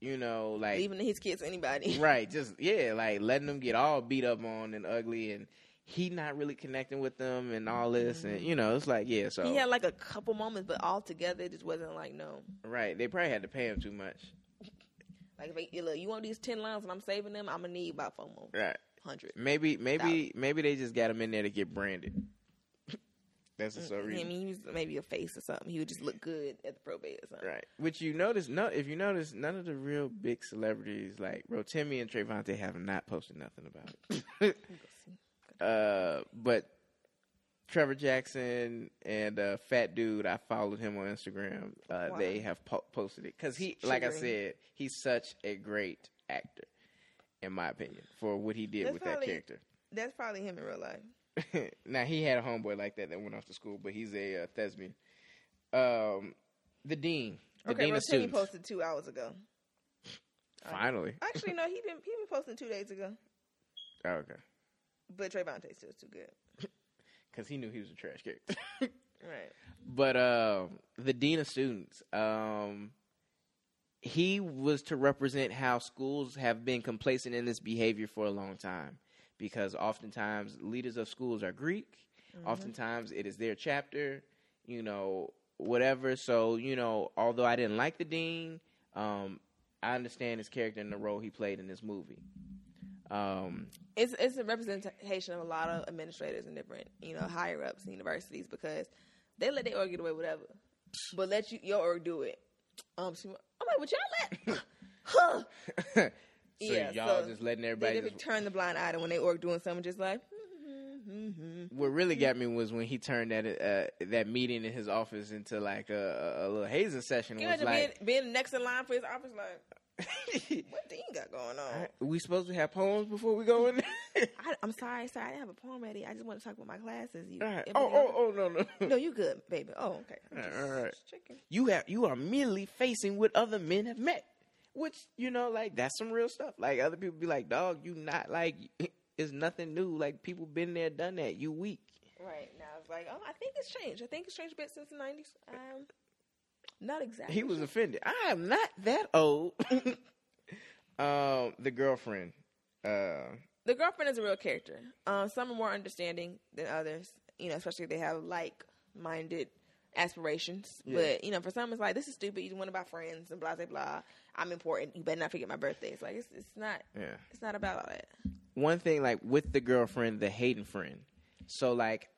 you know, like Leaving his kids anybody. right just yeah like letting them get all beat up on and ugly and he not really connecting with them and all this, and you know, it's like yeah. So He had like a couple moments, but all together it just wasn't like no. right, they probably had to pay him too much. Like if I, look, you want these ten lines and I'm saving them, I'm gonna need about four more Right. hundred. Maybe maybe maybe they just got him in there to get branded. That's the sole I mean, he was maybe a face or something. He would just look good at the probate or something. Right. Which you notice, no, if you notice, none of the real big celebrities like Rotimi and Trevante have not posted nothing about it. uh, but Trevor Jackson and uh, Fat Dude, I followed him on Instagram. Uh, Why? they have po- posted it because he, like I said, he's such a great actor, in my opinion, for what he did That's with probably- that character. That's probably him in real life. now he had a homeboy like that that went off to school, but he's a uh, thespian. Um, the dean, the okay, dean students. posted two hours ago. Finally, Actually, no, he been he been posting two days ago. oh, okay, But Trevante still too good. Because he knew he was a trash character. Right. but um, the dean of students, um, he was to represent how schools have been complacent in this behavior for a long time, because oftentimes leaders of schools are Greek. Oftentimes it is their chapter, you know, whatever. So you know, although I didn't like the dean, um, I understand his character and the role he played in this movie. Um, It's it's a representation of a lot of administrators and different you know higher ups in universities because they let their org get away with whatever, but let you your org do it. Um, so I'm like, what y'all let? huh? so Yeah, y'all so just letting everybody didn't just turn the blind eye to when they org doing something, just like. Mm-hmm. what really got me was when he turned that uh, that meeting in his office into like a, a, little hazing session. Can Was like, being, being next in line for his office? Like, what Dean got going on? we supposed to have poems before we go in? I, I'm sorry, sorry, I didn't have a poem ready. I just want to talk about my classes. You, right. Oh, oh, oh, no, no. No, you good, baby. Oh, okay. I'm All just- right, all right. checking. You have you are merely facing what other men have met, which you know, like that's some real stuff. Like other people be like, "Dog, you not like it's nothing new. Like people been there, done that. You weak." Right now, it's like, oh, I think it's changed. I think it's changed a bit since the '90s. Um, not exactly. He was offended. I am not that old. um, the girlfriend. Uh, the girlfriend is a real character. Um, some are more understanding than others. You know, especially if they have like-minded aspirations. Yeah. But you know, for some, it's like this is stupid. You want to buy friends and blah blah blah. I'm important. You better not forget my birthday. It's like it's it's not. yeah. It's not about all that. One thing like with the girlfriend, the Hayden friend. So like,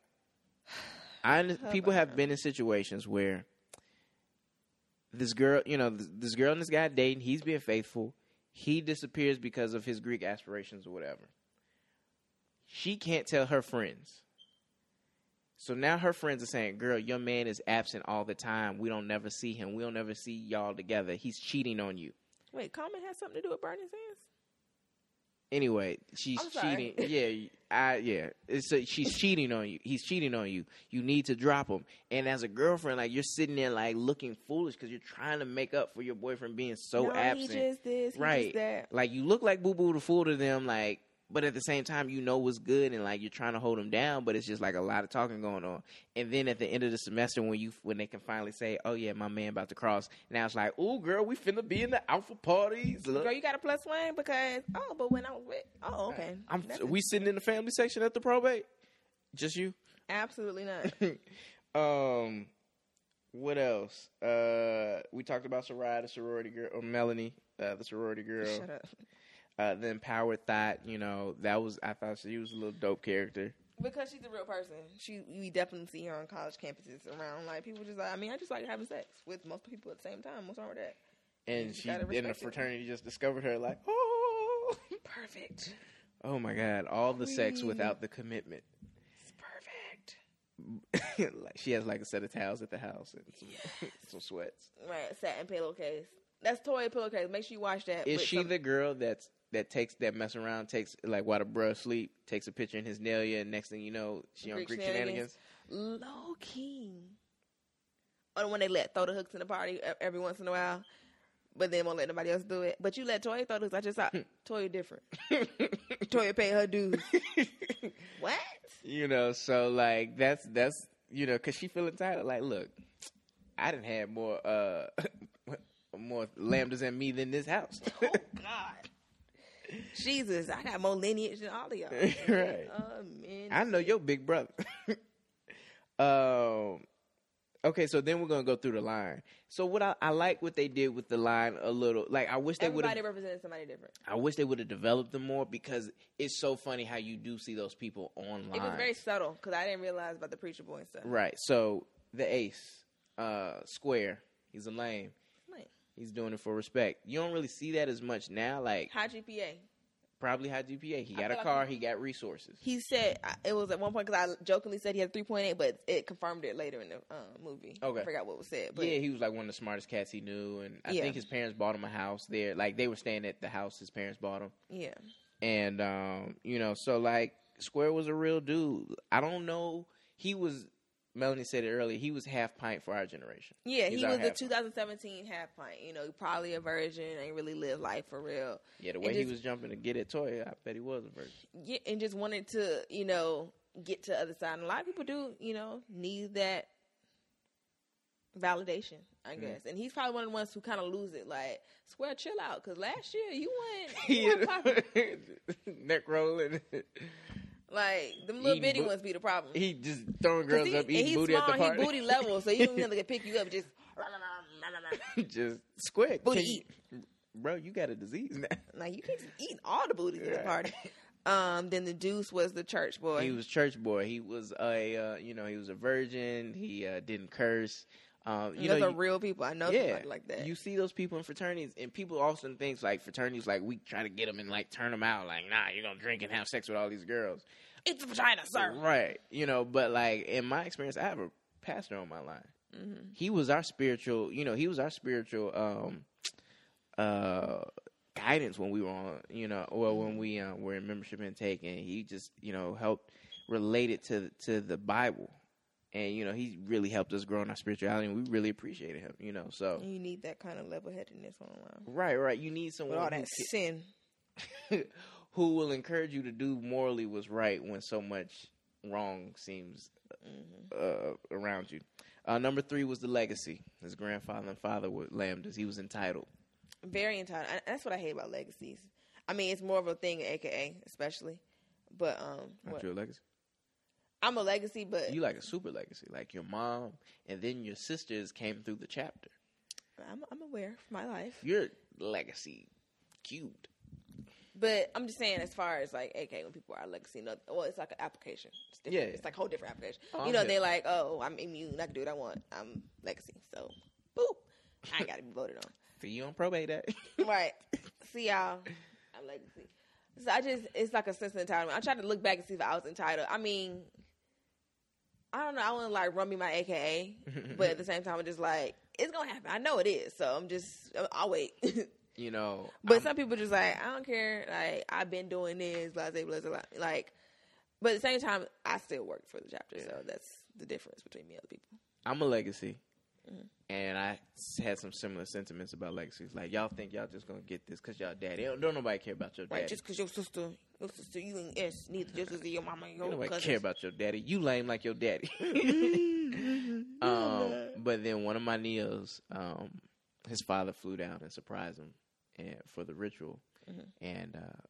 I people have been in situations where this girl, you know, this, this girl and this guy dating. He's being faithful. He disappears because of his Greek aspirations or whatever. She can't tell her friends. So now her friends are saying, "Girl, your man is absent all the time. We don't never see him. We don't never see y'all together. He's cheating on you." Wait, Common has something to do with Burning Sands? Anyway, she's cheating. Yeah, I yeah. It's a, she's cheating on you. He's cheating on you. You need to drop him. And as a girlfriend, like you're sitting there like looking foolish because you're trying to make up for your boyfriend being so no, absent. He just this. He right. Just that. Like you look like Boo Boo the Fool to them. Like, but at the same time, you know what's good and like you're trying to hold them down. But it's just like a lot of talking going on. And then at the end of the semester, when you when they can finally say, "Oh yeah, my man about to cross," now it's like, "Oh girl, we finna be in the alpha parties." Look. Girl, you got a plus one because oh, but when I was with oh, okay, I'm we sitting in the family section at the probate. Just you. absolutely not. um, what else? Uh, we talked about sorority sorority girl, or Melanie, uh, the sorority girl. Shut up. Uh, the empowered thought. You know, that was I thought she was a little dope character. Because she's a real person. She we definitely see her on college campuses around. Like people just like I mean, I just like having sex with multiple people at the same time. What's wrong with that? And she in the respect it. fraternity just discovered her like, oh, Perfect. oh my god, all the sex without the commitment. It's perfect. like she has like a set of towels at the house and some, some sweats. Right, satin pillowcase. That's toy pillowcase. Make sure you watch that. Is she some- the girl that's that takes that mess around, takes like while the bruh sleep, takes a picture in his nail, and next thing you know, she on Greek Greek shenanigans? shenanigans. low key? Or the one they let throw the hooks in the party every once in a while, but then won't let nobody else do it. But you let Toya throw the hooks. I just saw Toya different. Toya pay her dues. what? you know, so like that's that's you know, cause she feel entitled. Like, look, I didn't have more uh more lambdas in me than this house. Oh God. Jesus, I got more lineage than all of y'all. Right. In. I know your big brother. um, okay, so then we're gonna go through the line. So what I, I like what they did with the line a little. Like I wish they would Everybody have. represented somebody different. I wish they would have developed them more because it's so funny how you do see those people online. It was very subtle because I didn't realize about the preacher boy and stuff. right. So the ace, uh, square. He's a lame. Like, He's doing it for respect. You don't really see that as much now. Like high GPA. probably high GPA. He got a like car. he- He got resources. He said it was at one point because I jokingly said he had three point eight, but it confirmed it later in the uh, movie. Okay. I forgot what was said. But yeah, he was like one of the smartest cats he knew, and I Yeah. think his parents bought him a house there. Like they were staying at the house his parents bought him, yeah. and um, you know, so like Square was a real dude. I don't know. He was. Melanie said it earlier. He was half pint for our generation. Yeah, He's he was the half- 2017 half pint. You know, probably a virgin, ain't really lived life for real. Yeah, the way he was jumping to get at Toy, I bet he was a virgin. Yeah, and just wanted to, you know, get to the other side. And a lot of people do, you know, need that validation, I Mm. guess. And he's probably one of the ones who kind of lose it. Like, swear, chill out, because last year you went, you went neck rolling. Like them little bitty bu- ones be the problem. he just throwing girls he, up, eating he's booty small, at the party. he booty level, so you don't even pick you up. Just just squick. Booty you- bro. You got a disease now. like you can't eat all the booties at the party. Um, then the Deuce was the church boy. He was church boy. He was a uh, you know he was a virgin. He uh, didn't curse. Um, you Those know, are you- real people. I know yeah, somebody like that. You see those people in fraternities, and people often think like fraternities, like we try to get them and like turn them out. Like, nah, you're gonna drink and have sex with all these girls, it's a vagina, sir. right? You know, but like in my experience, I have a pastor on my line. Mm-hmm. He was our spiritual, you know, he was our spiritual um, uh, guidance when we were on, you know, well when we uh, were in membership intake, and he just, you know, helped relate it to to the Bible. And you know he really helped us grow in our spirituality, and we really appreciated him. You know, so You need that kind of level headedness online. Right, right. You need someone With all who, that sin. who will encourage you to do morally what's right when so much wrong seems uh, around you. Uh, number three was the legacy. His grandfather and father were lambdas. He was entitled. Very entitled. I- That's what I hate about legacies. I mean, it's more of a thing, in AKA, especially. But um, what- your legacy. I'm a legacy, but You like a super legacy, like your mom, and then your sisters came through the chapter. I'm, I'm aware of my life. Your legacy cubed. But I'm just saying, as far as like AK, when people are legacy, no, well, it's like an application. It's different. Yeah. it's like a whole different application. Oh, you know, they're like, oh, I'm immune. I can do what I want. I'm legacy, so boop, I got to be voted on. See you on probate day. right. See y'all. I'm legacy. So I just, it's like a sense of entitlement. I tried to look back and see if I was entitled. I mean, I don't know. I want to like run me my AKA, but at the same time, I'm just like, it's gonna happen. I know it is. So I'm just, I'll wait. you know, But I'm- some people just like, I don't care. Like I've been doing this, blah blah blah blah. Like, but at the same time, I still work for the chapter, so that's the difference between me and other people. I'm a legacy, Mm-hmm. and I had some similar sentiments about legacies. Like y'all think y'all just gonna get this because y'all daddy. Don't, don't nobody care about your daddy. Right? Just because your sister, your sister, you ain't S, neither just as your mama, your nobody cousins. care about your daddy. You lame like your daddy. um, but then one of my neos, um, his father flew down and surprised him and for the ritual, Mhm. and uh,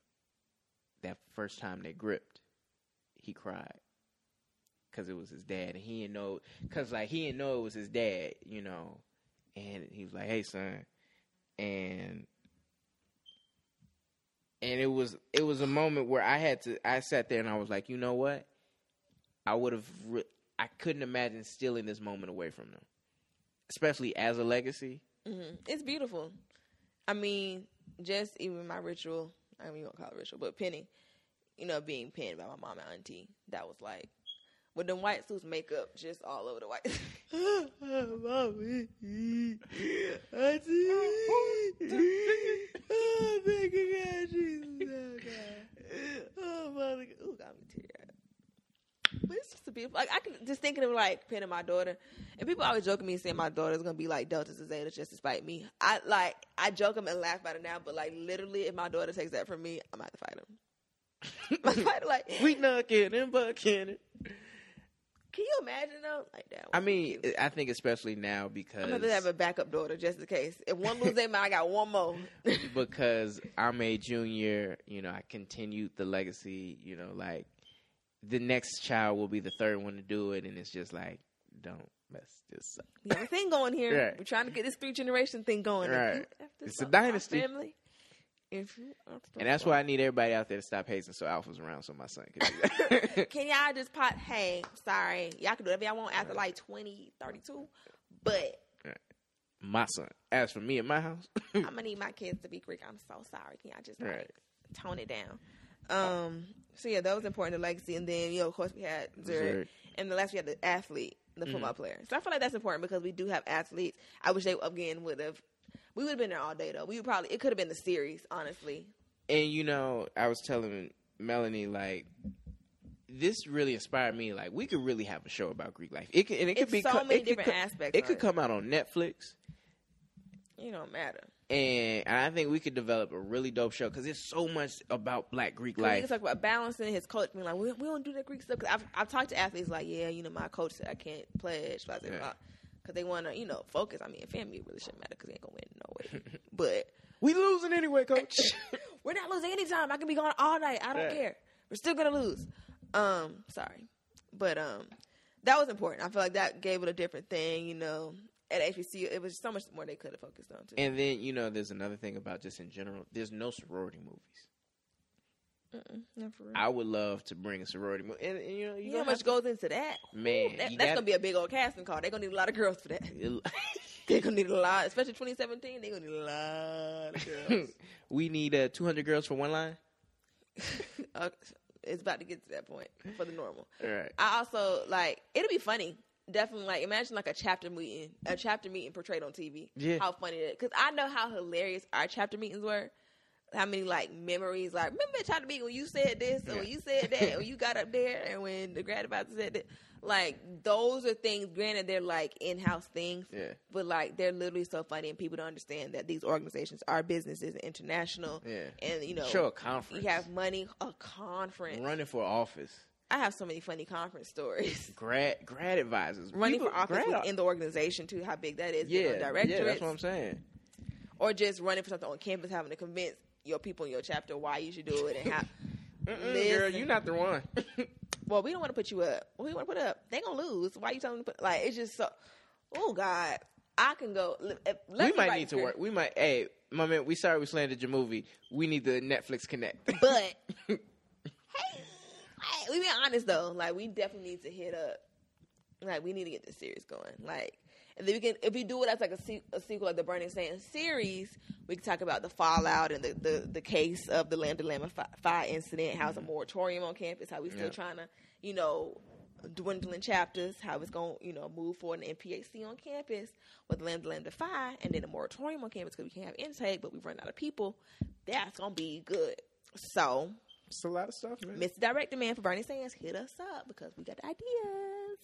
that first time they gripped, he cried because it was his dad, and he didn't know because like he didn't know it was his dad, you know, and he was like, "Hey, son," and and it was it was a moment where I had to I sat there and I was like, you know what, I would have re- I couldn't imagine stealing this moment away from them, especially as a legacy. hmm It's beautiful. I mean, just even my ritual. I mean, you won't call it ritual, but penny. You know, being pinned by my mom and auntie. That was like with them white suits, makeup just all over the white. Mommy, auntie, oh, thank God, Jesus, oh God, oh mother, ooh, got me teary. But it's just a beautiful. Like I can just thinking of like pinning my daughter, and people always joking me saying my daughter's gonna be like Delta to Zeta just despite me. I like I joke them and laugh about it now, but like literally, if my daughter takes that from me, I'm gonna have to fight him. Like, we knucking and bucking. Can you imagine though? Like that. I mean, cute. I think especially now because I'm gonna have a backup daughter just in case. If one loses their mind, I got one more. because I'm a junior, you know, I continued the legacy, you know, like the next child will be the third one to do it, and it's just like, don't mess this up. We have a thing going here. Right. We're trying to get this three generation thing going. Right. you It's a dynasty. Family, if you And that's why I need everybody out there to stop hating so Alpha's around so my son can do that. Can y'all just pot? Hey, sorry, y'all can do whatever y'all want after like 20, 32. But my son. As for me at my house, I'm gonna need my kids to be Greek. I'm so sorry. Can y'all just like, Right. tone it down? Um. So yeah, that was important. to legacy, and then you know, of course, we had Zurich, Zurich. and the last we had the athlete, the football player. So I feel like that's important because we do have athletes. I wish they again would have. We would have been there all day though. We would probably it could have been the series, honestly. and you know, I was telling Melanie like. This really inspired me. Like we could really have a show about Greek life. It could, and it could It's be so co- many it could different co- aspects It could come out on Netflix. It don't matter. and I think we could develop a really dope show because there's so much about Black Greek We life. can talk about balancing his coach being like, we, we don't do that Greek stuff. Cause I've, I've talked to athletes like, yeah, you know, my coach said I can't pledge, blah, blah, Yeah. blah. Because they want to, you know, focus. I mean, family really shouldn't matter because they ain't going to win no way. but we losing anyway, coach. we're not losing any time. I can be gone all night. I don't Right. care. We're still going to lose. Um, Sorry. But um, that was important. I feel like that gave it a different thing, you know. At HBCU, it was so much more they could have focused on, too. and then you know, there's another thing about just in general. There's no sorority movies. Mm-mm, not for real. I would love to bring a sorority movie, and, and, you know, you you know how much have goes into that? Man, Ooh, that- that's gotta- gonna be a big old casting call. They're gonna need a lot of girls for that. They're gonna need a lot, especially 2017. They're gonna need a lot of girls. we need uh, 200 girls for one line. Uh, it's about to get to that point for the normal. All right. I also like it'll be funny. Definitely, like imagine like a chapter meeting, a chapter meeting portrayed on TV. Yeah. how funny it is. Because I know how hilarious our chapter meetings were. How many like memories? Like remember trying to be when you said this, Yeah. you said that, or you got up there, and when the grad advisor said that. Like those are things. Granted, they're like in-house things. Yeah. But like they're literally so funny, and people don't understand that these organizations are businesses and international. Yeah. And you know, sure a conference. you have money, a conference. running for office. I have so many funny conference stories. Grad grad advisors. Running People- for office grad- within the organization too, how big that is. Yeah, on yeah, that's what I'm saying. or just running for something on campus, having to convince your people in your chapter why you should do it and how. Girl, you're not the one. well, we don't want to put you up. We want to put up. They gonna lose. Why you telling them to put? Like it's just so. Oh God, I can go. Eh, let we might need to work. We might. Hey, my man, we sorry we slandered your movie. We need the Netflix connect. But hey, hey, we be honest though. Like we definitely need to hit up. Like we need to get this series going. Like and then we can if we do it as like a, se- a sequel of the Burning Sands series, we can talk about the fallout and the the, the case of the Lambda Lambda Phi- Phi incident. How it's a mm-hmm. moratorium on campus. How we still Yeah. trying to you know dwindling chapters. How it's going to you know move forward in NPHC on campus with Lambda Lambda Phi, and then a moratorium on campus because we can't have intake, but we run out of people. That's gonna be good. So it's a lot of stuff, man. Mr. Director Man for Burning Sands, hit us up because we got ideas.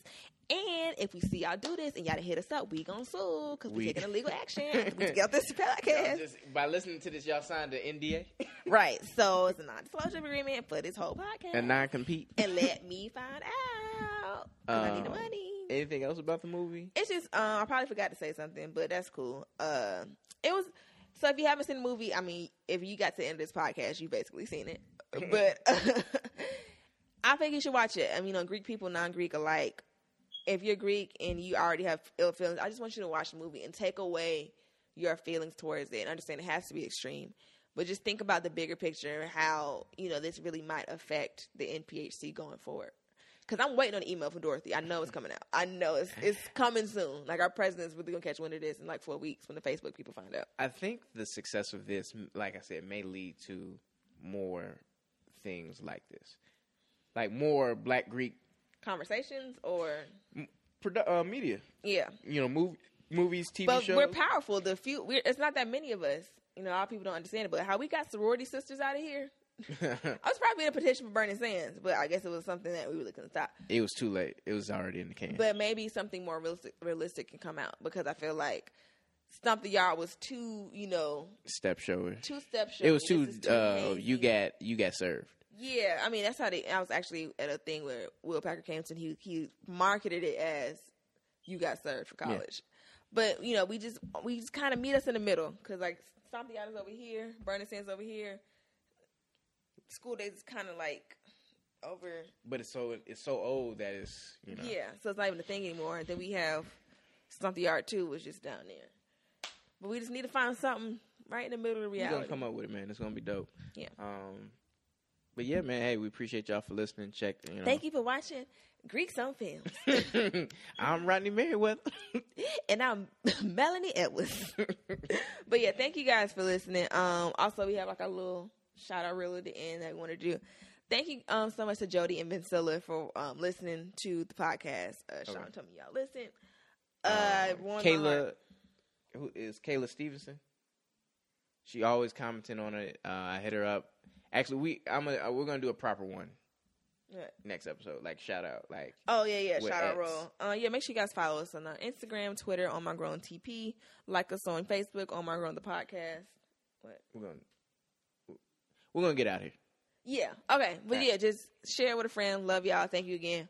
And if we see y'all do this and y'all done hit us up, we gonna sue because we, We- taking a legal action. we together this Y'all podcast. just- by listening to this, y'all signed an NDA, right. So it's a non-disclosure agreement for this whole podcast. And non-compete. and let me find out. 'cause I need the Um, money. Anything else about the movie? It's just um, I probably forgot to say something, but that's cool. Uh, it was so if you haven't seen the movie, I mean, if you got to the end of this podcast, you've basically seen it. But I think you should watch it. I mean, you know, Greek people, non-Greek alike. If you're Greek and you already have ill feelings, I just want you to watch the movie and take away your feelings towards it and understand it has to be extreme. But just think about the bigger picture, and how you know this really might affect the NPHC going forward. Because I'm waiting on an email from Dorothy. I know it's coming out. I know it's it's coming soon. Like our president's really gonna catch wind of this in like four weeks when the Facebook people find out. I think the success of this, like I said, may lead to more things like this, like more Black Greek Conversations or produ- uh, media. yeah, You know, movie, movies, TV but shows. we're powerful. The few, we're, it's not that many of us. You know, a lot of people don't understand it. But how we got sorority sisters out of here. I was probably in a petition for Burning Sands, but I guess it was something that we really couldn't stop. it was too late. It was already in the can. But maybe something more realistic, realistic can come out because I feel like Stomp the Yard was too, you know, Step shower. two step show. It was too. too Uh, you got you got served. Yeah, I mean that's how they. I was actually at a thing where Will Packer came to and he he marketed it as you got served for college, but you know we just we just kind of meet us in the middle because like Stomp the Yard is over here, Burning Sands over here. School Daze is kind of like over. But it's so it's so old that it's you know. Yeah, so it's not even a thing anymore. And then we have the Art too, was just down there. But we just need to find something right in the middle of reality. We're gonna come up with it, man. It's gonna be dope. Yeah. Um, but yeah, man. Hey, we appreciate y'all for listening. Check. You know. Thank you for watching Greeks on Films. I'm Rodney Merriweather. and I'm Melanie Edwards. but yeah, thank you guys for listening. Um, also we have like a little shout out reel at the end that we want to do. Thank you um so much to Jody and Vincilla for um listening to the podcast. Uh, Sean Okay. told me y'all listen. Uh, my Kayla, who is Kayla Stevenson? She always commenting on it. Uh, I hit her up. Actually, we I'm a, we're gonna do a proper one What? next episode. Like shout out, like Oh yeah, yeah. Shout out roll. Uh, yeah, make sure you guys follow us on Instagram, Twitter, on my grown TP. Like us on Facebook, on my grown the podcast. What? we're gonna we're gonna get out of here. Yeah. Okay. But Alright. yeah, just share with a friend. Love y'all. Thank you again.